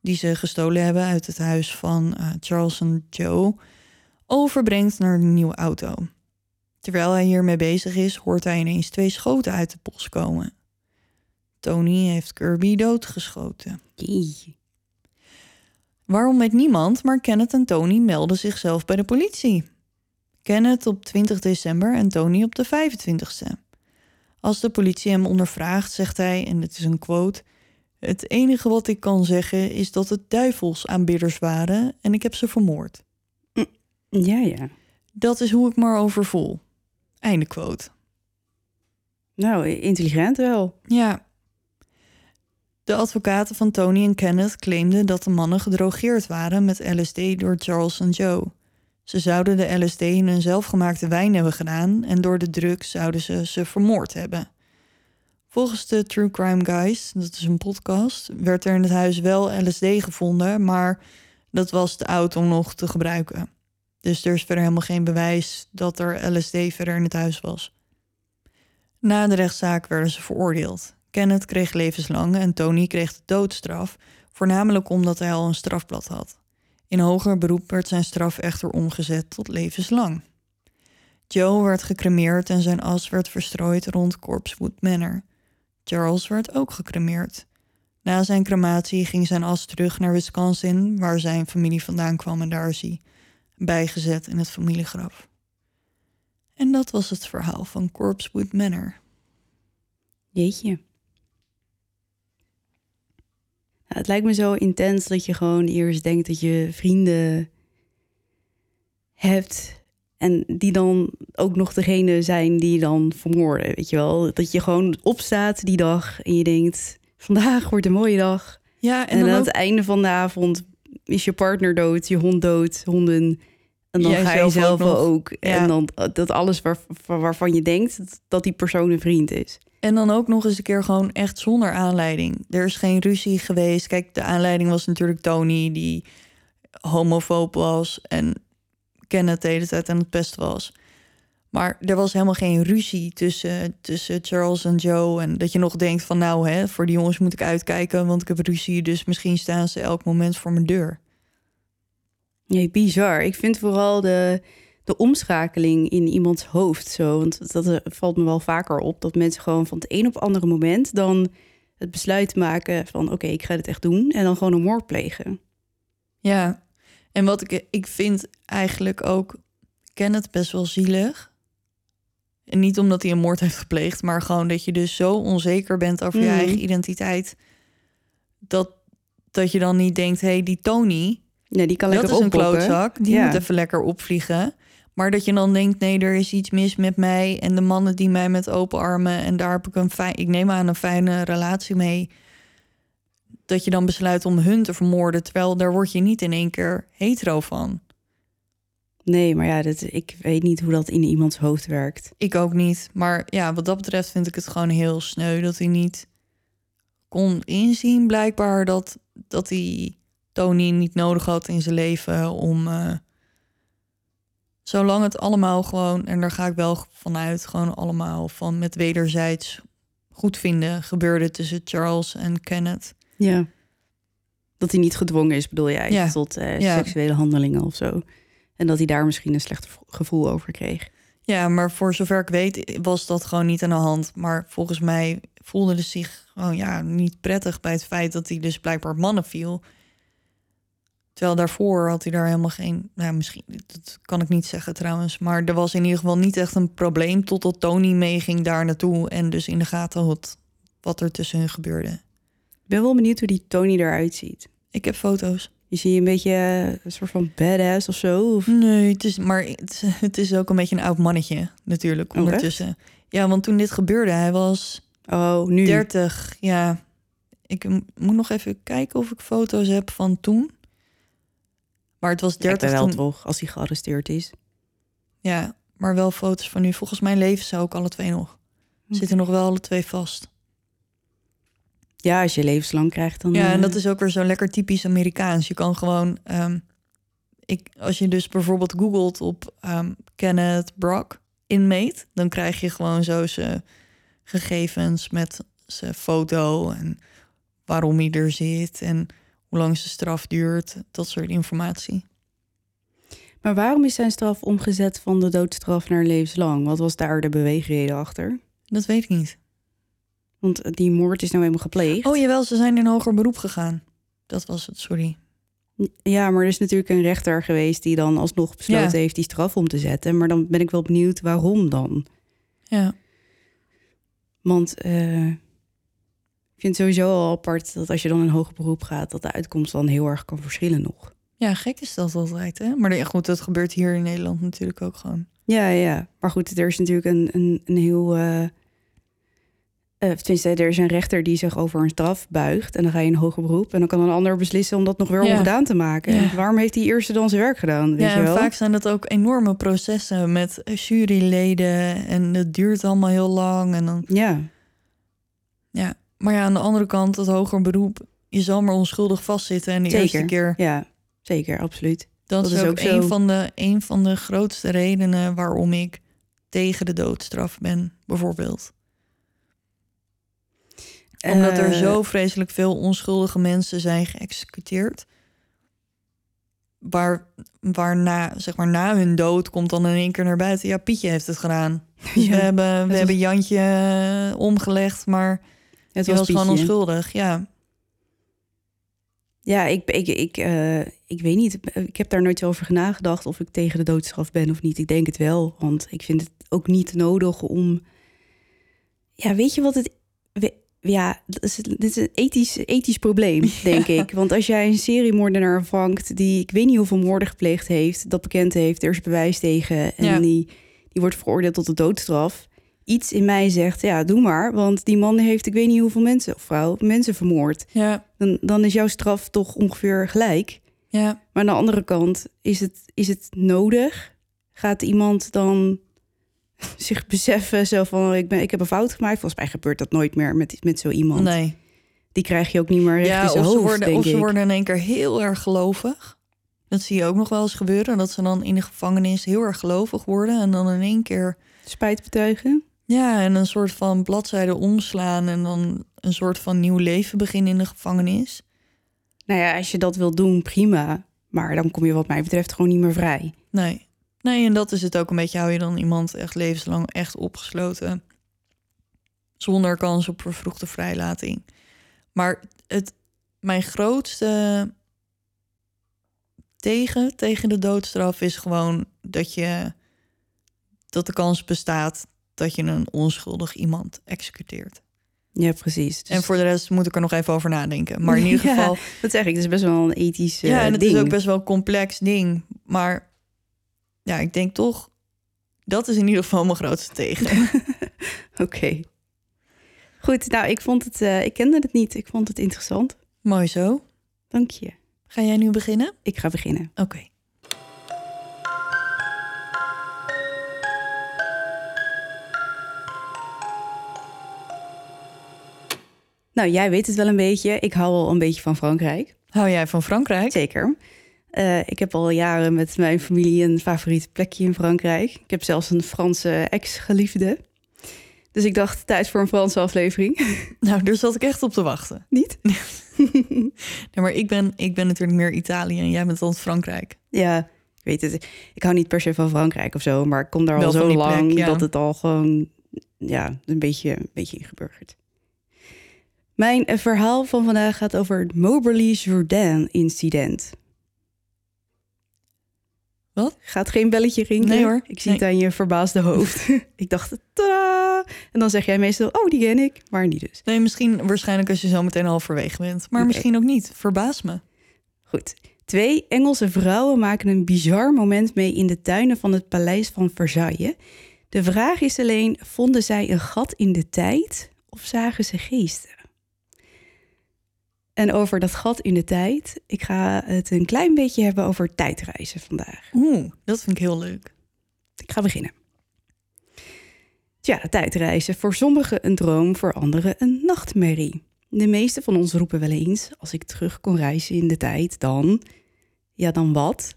die ze gestolen hebben uit het huis van eh, Charles en Joe overbrengt naar de nieuwe auto. Terwijl hij hiermee bezig is, hoort hij ineens twee schoten uit de bos komen. Tony heeft Kirby doodgeschoten. Waarom weet niemand, maar Kenneth en Tony melden zichzelf bij de politie. Kenneth op 20 december en Tony op de 25ste. Als de politie hem ondervraagt, zegt hij, en dit is een quote: Het enige wat ik kan zeggen is dat het duivelsaanbidders waren en ik heb ze vermoord. Ja, ja. Dat is hoe ik me erover voel. Einde quote. Nou, intelligent wel. Ja. De advocaten van Tony en Kenneth claimden dat de mannen gedrogeerd waren met LSD door Charles en Joe. Ze zouden de LSD in hun zelfgemaakte wijn hebben gedaan en door de drugs zouden ze ze vermoord hebben. Volgens de True Crime Guys, dat is een podcast, werd er in het huis wel LSD gevonden, maar dat was te oud om nog te gebruiken. Dus er is verder helemaal geen bewijs dat er LSD verder in het huis was. Na de rechtszaak werden ze veroordeeld. Kenneth kreeg levenslang en Tony kreeg de doodstraf, voornamelijk omdat hij al een strafblad had. In hoger beroep werd zijn straf echter omgezet tot levenslang. Joe werd gecremeerd en zijn as werd verstrooid rond Corpsewood Manor. Charles werd ook gecremeerd. Na zijn crematie ging zijn as terug naar Wisconsin, waar zijn familie vandaan kwam en daar is hij bijgezet in het familiegraf. En dat was het verhaal van Corpsewood Manor. Jeetje. Nou, het lijkt me zo intens dat je gewoon eerst denkt dat je vrienden hebt. En die dan ook nog degene zijn die je dan vermoorden. Weet je wel? Dat je gewoon opstaat die dag en je denkt: vandaag wordt een mooie dag. Ja, En, en, dan aan ook, het einde van de avond is je partner dood, je hond dood, honden. En dan Jij ga je zelf ook ook. Ja. En dan dat alles waar, waarvan je denkt dat die persoon een vriend is. En dan ook nog eens een keer gewoon echt zonder aanleiding. Er is geen ruzie geweest. Kijk, de aanleiding was natuurlijk Tony, die homofoob was en Kenneth de hele tijd aan het pesten was. Maar er was helemaal geen ruzie tussen, tussen Charles en Joe. En dat je nog denkt van nou, hè, voor die jongens moet ik uitkijken, want ik heb ruzie. Dus misschien staan ze elk moment voor mijn deur. Nee, bizar. Ik vind vooral de, de omschakeling in iemands hoofd zo. Want dat eh, valt me wel vaker op. Dat mensen gewoon van het een op het andere moment dan het besluit maken van... oké, ik ga dit echt doen. En dan gewoon een moord plegen. Ja, en wat ik, ik vind eigenlijk ook Kenneth best wel zielig. En niet omdat hij een moord heeft gepleegd, maar gewoon dat je dus zo onzeker bent over je Mhm. eigen identiteit. Dat, dat je dan niet denkt, hé, hey, die Tony, Nee, die kan dat lekker is een klootzak. Die Ja. moet even lekker opvliegen. Maar dat je dan denkt, nee, er is iets mis met mij en de mannen die mij met open armen en daar heb ik een fijn, ik neem aan een fijne relatie mee. dat je dan besluit om hun te vermoorden, terwijl daar word je niet in één keer hetero van. Nee, maar ja, dat, ik weet niet hoe dat in iemands hoofd werkt. Ik ook niet. Maar ja, wat dat betreft vind ik het gewoon heel sneu dat hij niet kon inzien, blijkbaar, dat, dat hij Tony niet nodig had in zijn leven om. eh, zolang het allemaal gewoon, en daar ga ik wel vanuit, gewoon allemaal van met wederzijds goed vinden gebeurde tussen Charles en Kenneth. Ja. Dat hij niet gedwongen is, bedoel jij, Ja. tot eh, Ja. seksuele handelingen of zo. En dat hij daar misschien een slecht vo- gevoel over kreeg. Ja, maar voor zover ik weet was dat gewoon niet aan de hand. Maar volgens mij voelde hij zich gewoon ja, niet prettig bij het feit dat hij dus blijkbaar mannen viel. Terwijl daarvoor had hij daar helemaal geen. Nou, misschien, dat kan ik niet zeggen trouwens. Maar er was in ieder geval niet echt een probleem. Totdat Tony meeging daar naartoe. En dus in de gaten had wat er tussen hun gebeurde. Ik ben wel benieuwd hoe die Tony eruit ziet. Ik heb foto's. Je ziet een beetje eh, een soort van badass of zo. Of... Nee, het is, maar het, is- het is ook een beetje een oud mannetje natuurlijk Oh, ondertussen. ja, want toen dit gebeurde, hij was Oh, nu. 30, ja. Ik moet nog even kijken of ik foto's heb van toen. Maar het was Lijkt 30 mij wel toen. toch, als hij gearresteerd is. Ja, maar wel foto's van nu. Volgens mij leven ze ook alle twee nog. Zitten nog wel alle twee vast. Ja, als je levenslang krijgt, dan... Ja, en eh, dat is ook weer zo lekker typisch Amerikaans. Je kan gewoon... ehm, ik, als je dus bijvoorbeeld googelt op ehm, Kenneth Brock inmate... dan krijg je gewoon zo zijn gegevens met zijn foto... en waarom hij er zit en hoe lang zijn straf duurt. Dat soort informatie. Maar waarom is zijn straf omgezet van de doodstraf naar levenslang? Wat was daar de beweegreden achter? Dat weet ik niet. Want die moord is nou eenmaal gepleegd. Oh jawel, ze zijn in hoger beroep gegaan. Dat was het, sorry. Ja, maar er is natuurlijk een rechter geweest die dan alsnog besloten Ja. heeft die straf om te zetten. Maar dan ben ik wel benieuwd waarom dan. Ja, Want eh, ik vind het sowieso al apart dat als je dan in hoger beroep gaat, dat de uitkomst dan heel erg kan verschillen nog. ja gek is dat altijd, hè? Maar ja, goed, dat gebeurt hier in Nederland natuurlijk ook gewoon. Ja, ja. Maar goed, er is natuurlijk een, een, een heel. eh eh, tenminste, er is een rechter die zich over een straf buigt. En dan ga je in hoger beroep. En dan kan een ander beslissen om dat nog weer Ja. ongedaan te maken. Ja. Waarom heeft die eerste dan zijn werk gedaan? Weet ja, je wel? vaak zijn dat ook enorme processen met juryleden. En het duurt allemaal heel lang. En dan, Ja, ja. Maar ja, aan de andere kant, het hoger beroep... je zal maar onschuldig vastzitten. En de Zeker. eerste keer... ja, zeker, absoluut. Dat, Dat is ook, ook een, zo. van de, een van de grootste redenen waarom ik tegen de doodstraf ben, bijvoorbeeld. Omdat er Eh, zo vreselijk veel onschuldige mensen zijn geëxecuteerd. Waar, waarna, zeg maar, na hun dood komt dan in één keer naar buiten. Ja, Pietje heeft het gedaan. Dus Ja, we hebben, we hebben Jantje eh, omgelegd, maar Het die was, gewoon onschuldig. Ja, Ja, ik, ik, ik, eh, ik weet niet. Ik heb daar nooit over nagedacht of ik tegen de doodstraf ben of niet. Ik denk het wel, want ik vind het ook niet nodig om. Ja, weet je wat het. we- Ja, dit is een ethisch, ethisch probleem, denk ik. Want als jij een seriemoordenaar vangt die ik weet niet hoeveel moorden gepleegd heeft, dat bekend heeft, er is bewijs tegen en Ja. die, die wordt veroordeeld tot de doodstraf. Iets in mij zegt, ja, doe maar, want die man heeft ik weet niet hoeveel mensen of vrouw mensen vermoord ja, dan, dan is jouw straf toch ongeveer gelijk. ja. Maar aan de andere kant, is het, is het nodig? Gaat iemand dan zich beseffen zo van... Ik, ben, ik heb een fout gemaakt? Volgens mij gebeurt dat nooit meer met, met zo iemand. Nee. Die krijg je ook niet meer recht Ja, in zijn of, hoofd, ze worden, of ze ik. worden in één keer heel erg gelovig. Dat zie je ook nog wel eens gebeuren. Dat ze dan in de gevangenis heel erg gelovig worden. En dan in één keer Spijt betuigen? Ja, en een soort van bladzijde omslaan en dan een soort van nieuw leven beginnen in de gevangenis. Nou ja, als je dat wil doen, prima. Maar dan kom je wat mij betreft gewoon niet meer vrij. Nee. Nee, en dat is het ook een beetje. Hou je dan iemand echt levenslang echt opgesloten. Zonder kans op vervroegde vrijlating. Maar het, mijn grootste tegen, tegen de doodstraf is gewoon dat je dat de kans bestaat dat je een onschuldig iemand executeert. Ja, precies. Dus- En voor de rest moet ik er nog even over nadenken. Maar in ieder Ja, geval, dat zeg ik. Het is best wel een ethisch eh, ja, en het ding. is ook best wel een complex ding. Maar ja, ik denk toch, dat is in ieder geval mijn grootste tegen. Oké. Goed, nou, ik vond het... eh, ik kende het niet. Ik vond het interessant. Mooi zo. Dank je. Ga jij nu beginnen? Ik ga beginnen. Oké. Nou, jij weet het wel een beetje. Ik hou al een beetje van Frankrijk. Hou jij van Frankrijk? Zeker. Uh, ik heb al jaren met mijn familie een favoriet plekje in Frankrijk. Ik heb zelfs een Franse ex-geliefde. Dus ik dacht, tijd voor een Franse aflevering. Nou, daar zat ik echt op te wachten. Niet? nee, maar ik ben, ik ben natuurlijk meer Italië en jij bent dan Frankrijk. Ja, ik weet het. Ik hou niet per se van Frankrijk of zo, maar ik kom daar al zo lang plek, ja. dat het al gewoon ja, een beetje, een beetje ingeburgerd. Mijn verhaal van vandaag gaat over het Moberly-Jourdain-incident. Wat? Gaat geen belletje ringen? Nee hoor. Ik zie het aan je verbaasde hoofd. ik dacht, tada! En dan zeg jij meestal, oh, die ken ik. Maar niet dus. Nee, misschien waarschijnlijk als je zo meteen halverwege bent. Maar misschien ook niet. Verbaas me. Goed. Twee Engelse vrouwen maken een bizar moment mee in de tuinen van het paleis van Versailles. De vraag is alleen, vonden zij een gat in de tijd of zagen ze geesten? En over dat gat in de tijd. Ik ga het een klein beetje hebben over tijdreizen vandaag. Oeh, dat vind ik heel leuk. Ik ga beginnen. Tja, tijdreizen. Voor sommigen een droom, voor anderen een nachtmerrie. De meeste van ons roepen wel eens: als ik terug kon reizen in de tijd, dan. Ja, dan wat?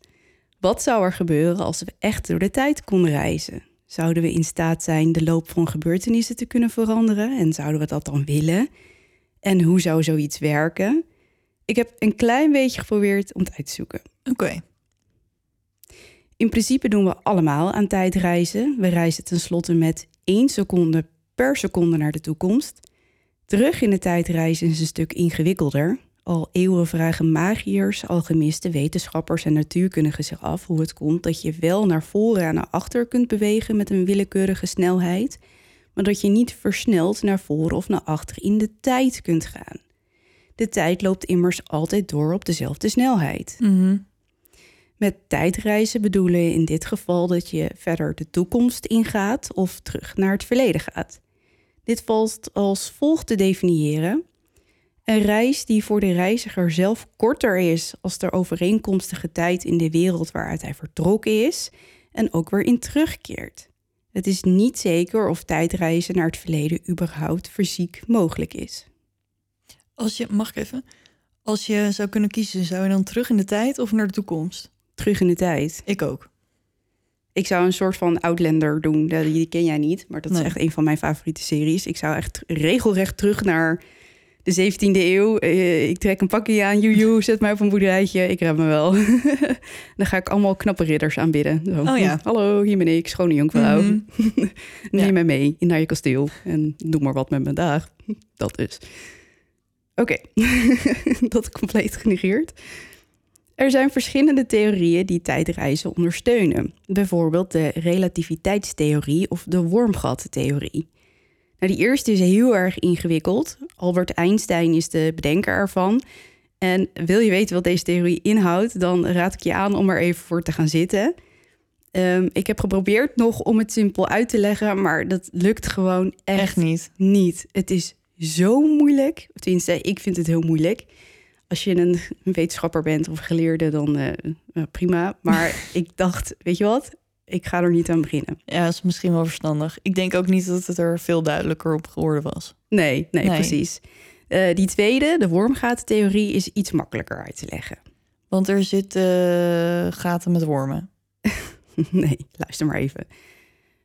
Wat zou er gebeuren als we echt door de tijd konden reizen? Zouden we in staat zijn de loop van gebeurtenissen te kunnen veranderen? En zouden we dat dan willen? En hoe zou zoiets werken? Ik heb een klein beetje geprobeerd om het uit te zoeken. Oké. In principe doen we allemaal aan tijdreizen. We reizen tenslotte met één seconde per seconde naar de toekomst. Terug in de tijd reizen is een stuk ingewikkelder. Al eeuwen vragen magiërs, alchemisten, wetenschappers en natuurkundigen zich af hoe het komt dat je wel naar voren en naar achter kunt bewegen met een willekeurige snelheid, maar dat je niet versneld naar voren of naar achter in de tijd kunt gaan. De tijd loopt immers altijd door op dezelfde snelheid. Mm Met tijdreizen bedoelen we in dit geval dat je verder de toekomst ingaat of terug naar het verleden gaat. Dit valt als volgt te definiëren. Een reis die voor de reiziger zelf korter is als de overeenkomstige tijd in de wereld waaruit hij vertrokken is en ook weer in terugkeert. Het is niet zeker of tijdreizen naar het verleden überhaupt fysiek mogelijk is. Als je, mag ik even? Als je zou kunnen kiezen, zou je dan terug in de tijd of naar de toekomst? Terug in de tijd. Ik ook. Ik zou een soort van Outlander doen. Die ken jij niet, maar dat is echt een van mijn favoriete series. Ik zou echt regelrecht terug naar de 17e eeuw. Eh, ik trek een pakje aan, joejoe, zet mij op een boerderijtje. Ik red me wel. dan ga ik allemaal knappe ridders aanbidden. Zo. Oh ja. Hallo, hier ben ik, schone jonkvrouw. Mhm. Neem Ja. mij mee naar je kasteel en doe maar wat met mijn dag. Dat is. Oké, dat compleet genegeerd. Er zijn verschillende theorieën die tijdreizen ondersteunen. Bijvoorbeeld de relativiteitstheorie of de wormgattheorie. Nou, die eerste is heel erg ingewikkeld. Albert Einstein is de bedenker ervan. En wil je weten wat deze theorie inhoudt, dan raad ik je aan om er even voor te gaan zitten. Ehm, ik heb geprobeerd nog om het simpel uit te leggen, maar dat lukt gewoon echt, Echt niet. niet. Het is zo moeilijk. Tenminste, ik vind het heel moeilijk. Als je een wetenschapper bent of geleerde, dan eh, eh, prima. Maar ik dacht, weet je wat? Ik ga er niet aan beginnen. Ja, dat is misschien wel verstandig. Ik denk ook niet dat het er veel duidelijker op geworden was. Nee, nee, Nee. precies. Eh, die tweede, de wormgatentheorie, is iets makkelijker uit te leggen. Want er zitten gaten met wormen. nee, luister maar even.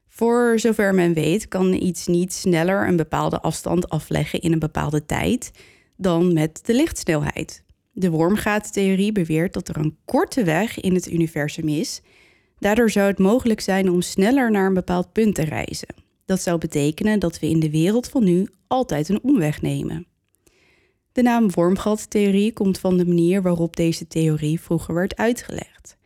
Voor zover men weet, kan iets niet sneller een bepaalde afstand afleggen in een bepaalde tijd dan met de lichtsnelheid. De wormgatentheorie beweert dat er een korte weg in het universum is. Daardoor zou het mogelijk zijn om sneller naar een bepaald punt te reizen. Dat zou betekenen dat we in de wereld van nu altijd een omweg nemen. De naam wormgattheorie komt van de manier waarop deze theorie vroeger werd uitgelegd.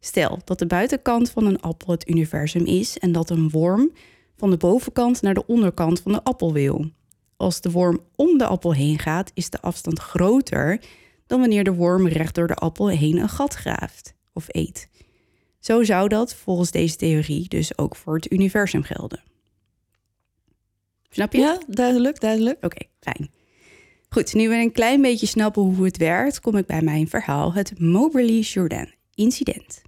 Stel dat de buitenkant van een appel het universum is en dat een worm van de bovenkant naar de onderkant van de appel wil. Als de worm om de appel heen gaat, is de afstand groter dan wanneer de worm recht door de appel heen een gat graaft of eet. Zo zou dat volgens deze theorie dus ook voor het universum gelden. Snap je? Ja, duidelijk, duidelijk. Oké, fijn. Goed, nu we een klein beetje snappen hoe het werkt, kom ik bij mijn verhaal, het Moberly-Jourdain incident.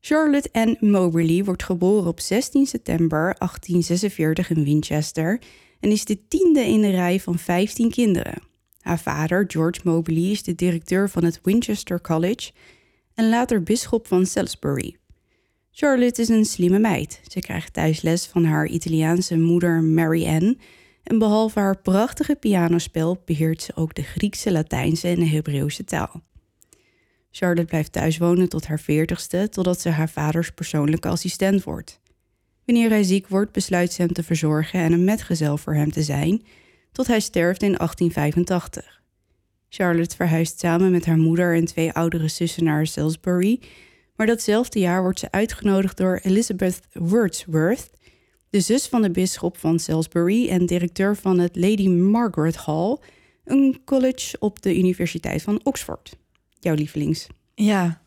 Charlotte Ann Moberly wordt geboren op 16 september 1846 in Winchester en is de tiende in de rij van 15 kinderen. Haar vader, George Moberly, is de directeur van het Winchester College en later bisschop van Salisbury. Charlotte is een slimme meid. Ze krijgt thuis les van haar Italiaanse moeder Mary Ann. En behalve haar prachtige pianospel beheert ze ook de Griekse, Latijnse en de Hebreeuwse taal. Charlotte blijft thuis wonen tot haar veertigste, totdat ze haar vaders persoonlijke assistent wordt. Wanneer hij ziek wordt, besluit ze hem te verzorgen en een metgezel voor hem te zijn, tot hij sterft in 1885. Charlotte verhuist samen met haar moeder en twee oudere zussen naar Salisbury, maar datzelfde jaar wordt ze uitgenodigd door Elizabeth Wordsworth, de zus van de bisschop van Salisbury en directeur van het Lady Margaret Hall, een college op de Universiteit van Oxford. Jouw lievelings. Ja.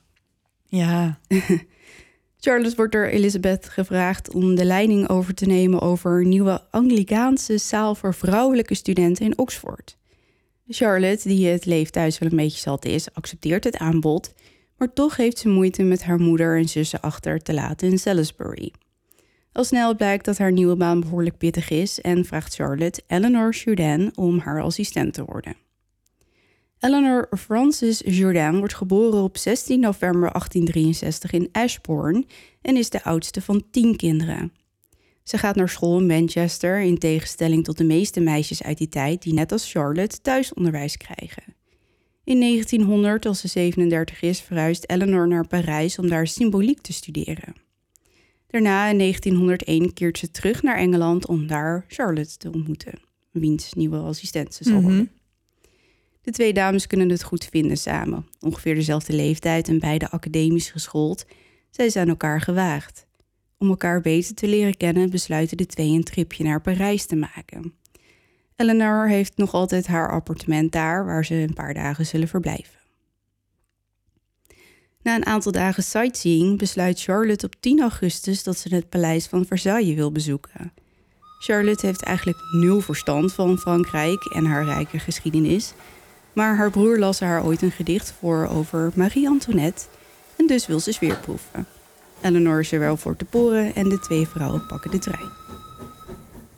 Ja. Charlotte wordt door Elizabeth gevraagd om de leiding over te nemen over een nieuwe Anglikaanse zaal voor vrouwelijke studenten in Oxford. Charlotte, die het leeft thuis wel een beetje zat is, accepteert het aanbod, maar toch heeft ze moeite met haar moeder en zussen achter te laten in Salisbury. Al snel blijkt dat haar nieuwe baan behoorlijk pittig is en vraagt Charlotte Eleanor Jourdain om haar assistent te worden. Eleanor Frances Jourdain wordt geboren op 16 november 1863 in Ashbourne en is de oudste van tien kinderen. Ze gaat naar school in Manchester in tegenstelling tot de meeste meisjes uit die tijd die net als Charlotte thuisonderwijs krijgen. In 1900, als ze 37 is, verhuist Eleanor naar Parijs om daar symboliek te studeren. Daarna in 1901 keert ze terug naar Engeland om daar Charlotte te ontmoeten, wiens nieuwe assistent ze zal Mhm. worden. De twee dames kunnen het goed vinden samen. Ongeveer dezelfde leeftijd en beide academisch geschoold, zijn ze aan elkaar gewaagd. Om elkaar beter te leren kennen besluiten de twee een tripje naar Parijs te maken. Eleanor heeft nog altijd haar appartement daar, waar ze een paar dagen zullen verblijven. Na een aantal dagen sightseeing besluit Charlotte op 10 augustus dat ze het paleis van Versailles wil bezoeken. Charlotte heeft eigenlijk nul verstand van Frankrijk en haar rijke geschiedenis, maar haar broer las haar ooit een gedicht voor over Marie-Antoinette en dus wil ze sfeerproeven. Eleanor is er wel voor te poren en de twee vrouwen pakken de trein.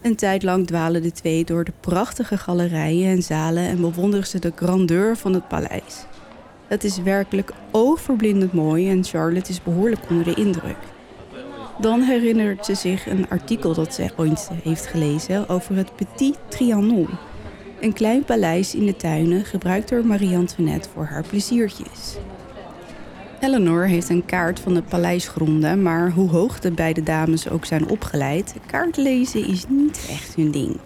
Een tijd lang dwalen de twee door de prachtige galerijen en zalen en bewonderen ze de grandeur van het paleis. Het is werkelijk oogverblindend mooi en Charlotte is behoorlijk onder de indruk. Dan herinnert ze zich een artikel dat ze ooit heeft gelezen over het Petit Trianon. Een klein paleis in de tuinen gebruikt door Marie-Antoinette voor haar pleziertjes. Eleanor heeft een kaart van de paleisgronden, maar hoe hoog de beide dames ook zijn opgeleid, kaartlezen is niet echt hun ding.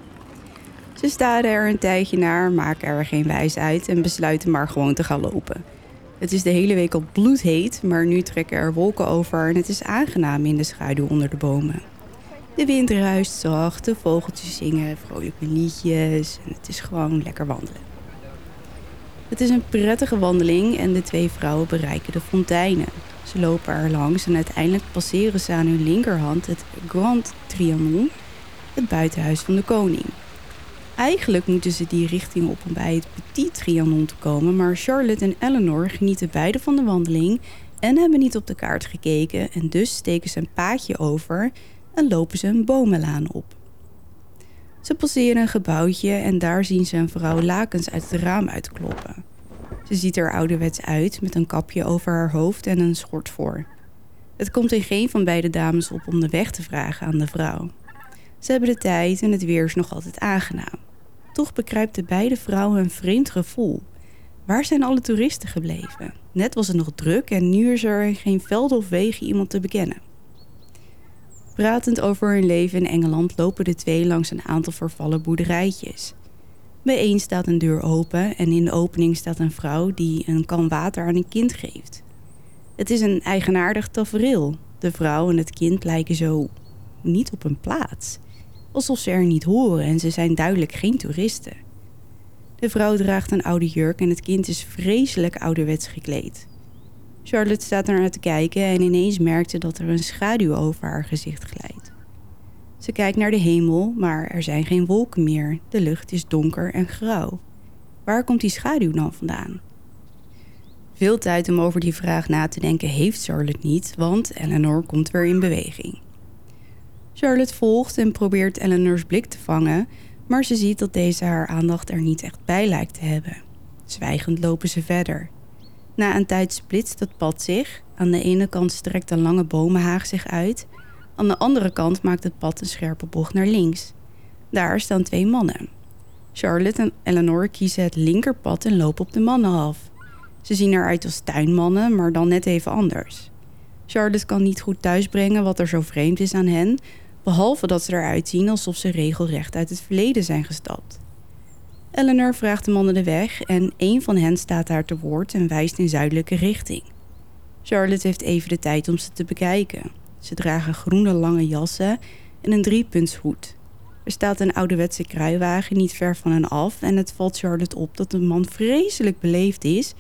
Ze staren er een tijdje naar, maken er geen wijs uit en besluiten maar gewoon te gaan lopen. Het is de hele week al bloedheet, maar nu trekken er wolken over en het is aangenaam in de schaduw onder de bomen. De wind ruist zacht, de vogeltjes zingen vrolijke liedjes en het is gewoon lekker wandelen. Het is een prettige wandeling en de twee vrouwen bereiken de fonteinen. Ze lopen er langs en uiteindelijk passeren ze aan hun linkerhand het Grand Trianon, het buitenhuis van de koning. Eigenlijk moeten ze die richting op om bij het Petit Trianon te komen, maar Charlotte en Eleanor genieten beide van de wandeling en hebben niet op de kaart gekeken en dus steken ze een paadje over en lopen ze een bomenlaan op. Ze passeren een gebouwtje en daar zien ze een vrouw lakens uit het raam uitkloppen. Ze ziet er ouderwets uit met een kapje over haar hoofd en een schort voor. Het komt in geen van beide dames op om de weg te vragen aan de vrouw. Ze hebben de tijd en het weer is nog altijd aangenaam. Toch bekruipt de beide vrouwen een vreemd gevoel. Waar zijn alle toeristen gebleven? Net was het nog druk en nu is er geen velden of wegen iemand te bekennen. Pratend over hun leven in Engeland lopen de twee langs een aantal vervallen boerderijtjes. Bij één staat een deur open en in de opening staat een vrouw die een kan water aan een kind geeft. Het is een eigenaardig tafereel. De vrouw en het kind lijken zo niet op hun plaats. Alsof ze er niet horen en ze zijn duidelijk geen toeristen. De vrouw draagt een oude jurk en het kind is vreselijk ouderwets gekleed. Charlotte staat ernaar te kijken en ineens merkt ze dat er een schaduw over haar gezicht glijdt. Ze kijkt naar de hemel, maar er zijn geen wolken meer. De lucht is donker en grauw. Waar komt die schaduw dan vandaan? Veel tijd om over die vraag na te denken heeft Charlotte niet, want Eleanor komt weer in beweging. Charlotte volgt en probeert Eleanor's blik te vangen, maar ze ziet dat deze haar aandacht er niet echt bij lijkt te hebben. Zwijgend lopen ze verder. Na een tijd splitst het pad zich. Aan de ene kant strekt een lange bomenhaag zich uit. Aan de andere kant maakt het pad een scherpe bocht naar links. Daar staan twee mannen. Charlotte en Eleanor kiezen het linkerpad en lopen op de mannen af. Ze zien eruit als tuinmannen, maar dan net even anders. Charlotte kan niet goed thuisbrengen wat er zo vreemd is aan hen, behalve dat ze eruit zien alsof ze regelrecht uit het verleden zijn gestapt. Eleanor vraagt de mannen de weg en een van hen staat haar te woord en wijst in zuidelijke richting. Charlotte heeft even de tijd om ze te bekijken. Ze dragen groene lange jassen en een driepuntshoed. Er staat een ouderwetse kruiwagen niet ver van hen af en het valt Charlotte op dat de man vreselijk beleefd is,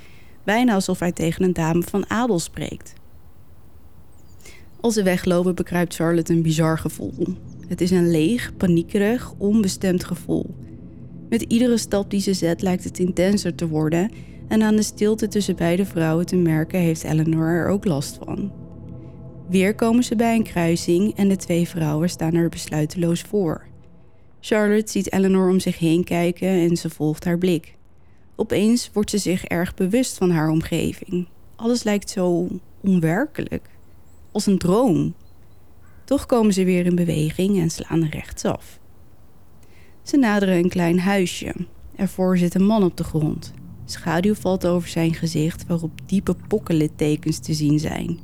bijna alsof hij tegen een dame van adel spreekt. Als ze weglopen bekruipt Charlotte een bizar gevoel. Het is een leeg, paniekerig, onbestemd gevoel. Met iedere stap die ze zet lijkt het intenser te worden en aan de stilte tussen beide vrouwen te merken heeft Eleanor er ook last van. Weer komen ze bij een kruising en de twee vrouwen staan er besluiteloos voor. Charlotte ziet Eleanor om zich heen kijken en ze volgt haar blik. Opeens wordt ze zich erg bewust van haar omgeving. Alles lijkt zo onwerkelijk, als een droom. Toch komen ze weer in beweging en slaan rechtsaf. Ze naderen een klein huisje. Ervoor zit een man op de grond. Schaduw valt over zijn gezicht waarop diepe pokkenlittekens te zien zijn.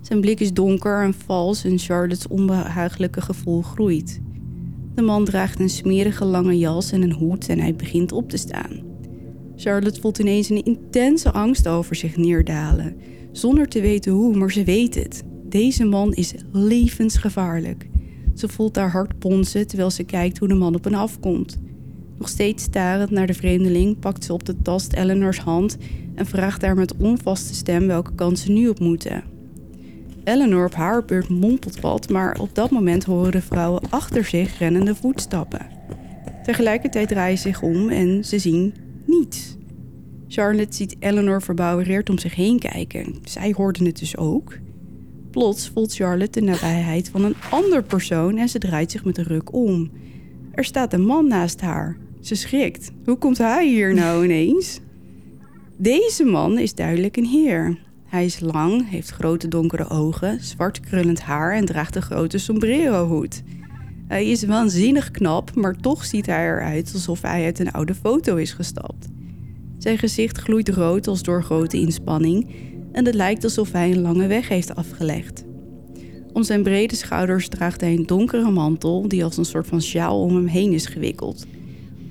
Zijn blik is donker en vals en Charlotte's onbehagelijke gevoel groeit. De man draagt een smerige lange jas en een hoed en hij begint op te staan. Charlotte voelt ineens een intense angst over zich neerdalen. Zonder te weten hoe, maar ze weet het. Deze man is levensgevaarlijk. Ze voelt haar hart ponzen terwijl ze kijkt hoe de man op hen afkomt. Nog steeds starend naar de vreemdeling pakt ze op de tast Eleanor's hand en vraagt haar met onvaste stem welke kant ze nu op moeten. Eleanor op haar beurt mompelt wat, maar op dat moment horen de vrouwen achter zich rennende voetstappen. Tegelijkertijd draaien ze zich om en ze zien niets. Charlotte ziet Eleanor verbouwereerd om zich heen kijken. Zij hoorde het dus ook. Plots voelt Charlotte de nabijheid van een ander persoon en ze draait zich met een ruk om. Er staat een man naast haar. Ze schrikt. Hoe komt hij hier nou ineens? Deze man is duidelijk een heer. Hij is lang, heeft grote donkere ogen, zwart krullend haar en draagt een grote sombrero-hoed. Hij is waanzinnig knap, maar toch ziet hij eruit alsof hij uit een oude foto is gestapt. Zijn gezicht gloeit rood als door grote inspanning en het lijkt alsof hij een lange weg heeft afgelegd. Om zijn brede schouders draagt hij een donkere mantel die als een soort van sjaal om hem heen is gewikkeld.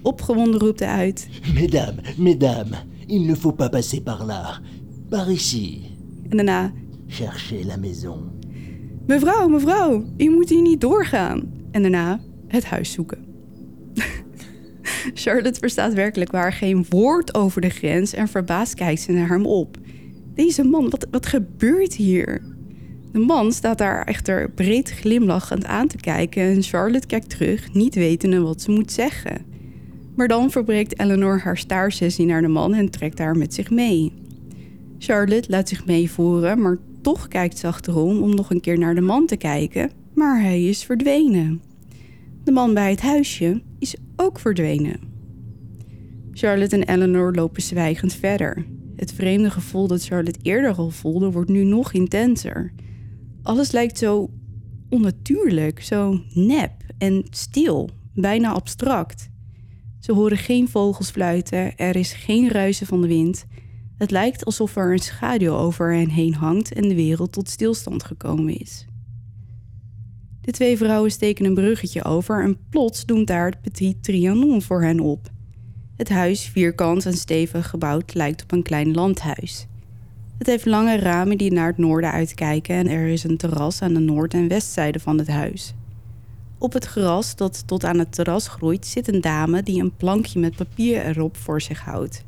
Opgewonden roept hij uit: Mesdames, mesdames, il ne faut pas passer par là. Par ici. En daarna: Cherchez la maison. Mevrouw, mevrouw, u moet hier niet doorgaan. En daarna het huis zoeken. Charlotte verstaat werkelijk waar geen woord over de grens en verbaasd kijkt ze naar hem op. Deze man, wat, wat gebeurt hier? De man staat daar echter breed glimlachend aan te kijken en Charlotte kijkt terug, niet wetende wat ze moet zeggen. Maar dan verbreekt Eleanor haar staarsessie naar de man en trekt haar met zich mee. Charlotte laat zich meevoeren, maar toch kijkt ze achterom om nog een keer naar de man te kijken, maar hij is verdwenen. De man bij het huisje is ook verdwenen. Charlotte en Eleanor lopen zwijgend verder. Het vreemde gevoel dat Charlotte eerder al voelde, wordt nu nog intenser. Alles lijkt zo onnatuurlijk, zo nep en stil, bijna abstract. Ze horen geen vogels fluiten, er is geen ruisen van de wind. Het lijkt alsof er een schaduw over hen heen hangt en de wereld tot stilstand gekomen is. De twee vrouwen steken een bruggetje over en plots doemt daar het Petit Trianon voor hen op. Het huis, vierkant en stevig gebouwd, lijkt op een klein landhuis. Het heeft lange ramen die naar het noorden uitkijken en er is een terras aan de noord- en westzijde van het huis. Op het gras dat tot aan het terras groeit zit een dame die een plankje met papier erop voor zich houdt.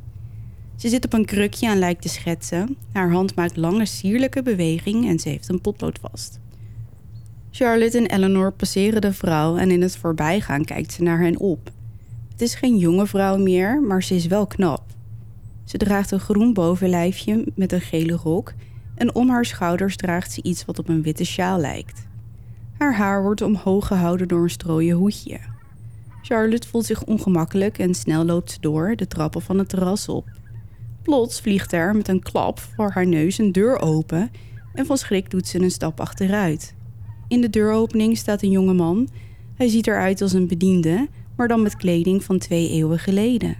Ze zit op een krukje en lijkt te schetsen. Haar hand maakt lange sierlijke beweging en ze heeft een potlood vast. Charlotte en Eleanor passeren de vrouw en in het voorbijgaan kijkt ze naar hen op. Het is geen jonge vrouw meer, maar ze is wel knap. Ze draagt een groen bovenlijfje met een gele rok en om haar schouders draagt ze iets wat op een witte sjaal lijkt. Haar haar wordt omhoog gehouden door een strooien hoedje. Charlotte voelt zich ongemakkelijk en snel loopt ze door de trappen van het terras op. Plots vliegt er met een klap voor haar neus een deur open en van schrik doet ze een stap achteruit. In de deuropening staat een jonge man. Hij ziet eruit als een bediende, maar dan met kleding van twee eeuwen geleden.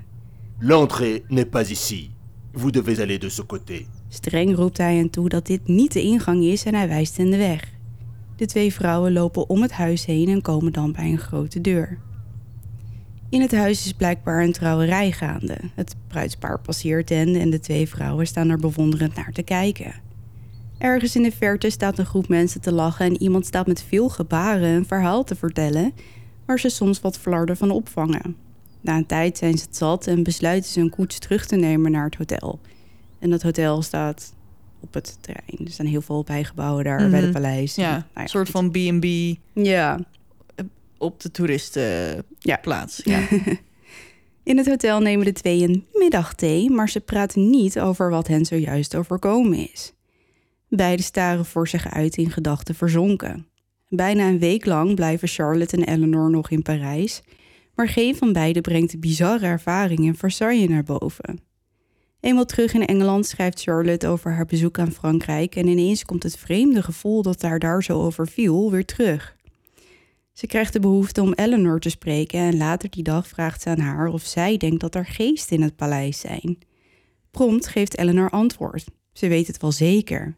L'entrée n'est pas ici. Vous devez aller de ce côté. Streng roept hij hen toe dat dit niet de ingang is en hij wijst hen de weg. De twee vrouwen lopen om het huis heen en komen dan bij een grote deur. In het huis is blijkbaar een trouwerij gaande. Het bruidspaar passeert hen en de twee vrouwen staan er bewonderend naar te kijken. Ergens in de verte staat een groep mensen te lachen en iemand staat met veel gebaren een verhaal te vertellen, waar ze soms wat flarden van opvangen. Na een tijd zijn ze het zat en besluiten ze een koets terug te nemen naar het hotel. En dat hotel staat op het terrein. Er staan heel veel bijgebouwen daar bij Mhm. het paleis. Ja, Nou een soort van B&B Ja, op de toeristenplaats. Ja. Ja. In het hotel nemen de twee een middagthee, maar ze praten niet over wat hen zojuist overkomen is. Beiden staren voor zich uit in gedachten verzonken. Bijna een week lang blijven Charlotte en Eleanor nog in Parijs, maar geen van beiden brengt de bizarre ervaring in Versailles naar boven. Eenmaal terug in Engeland schrijft Charlotte over haar bezoek aan Frankrijk en ineens komt het vreemde gevoel dat haar daar zo overviel weer terug. Ze krijgt de behoefte om Eleanor te spreken en later die dag vraagt ze aan haar of zij denkt dat er geesten in het paleis zijn. Prompt geeft Eleanor antwoord. Ze weet het wel zeker.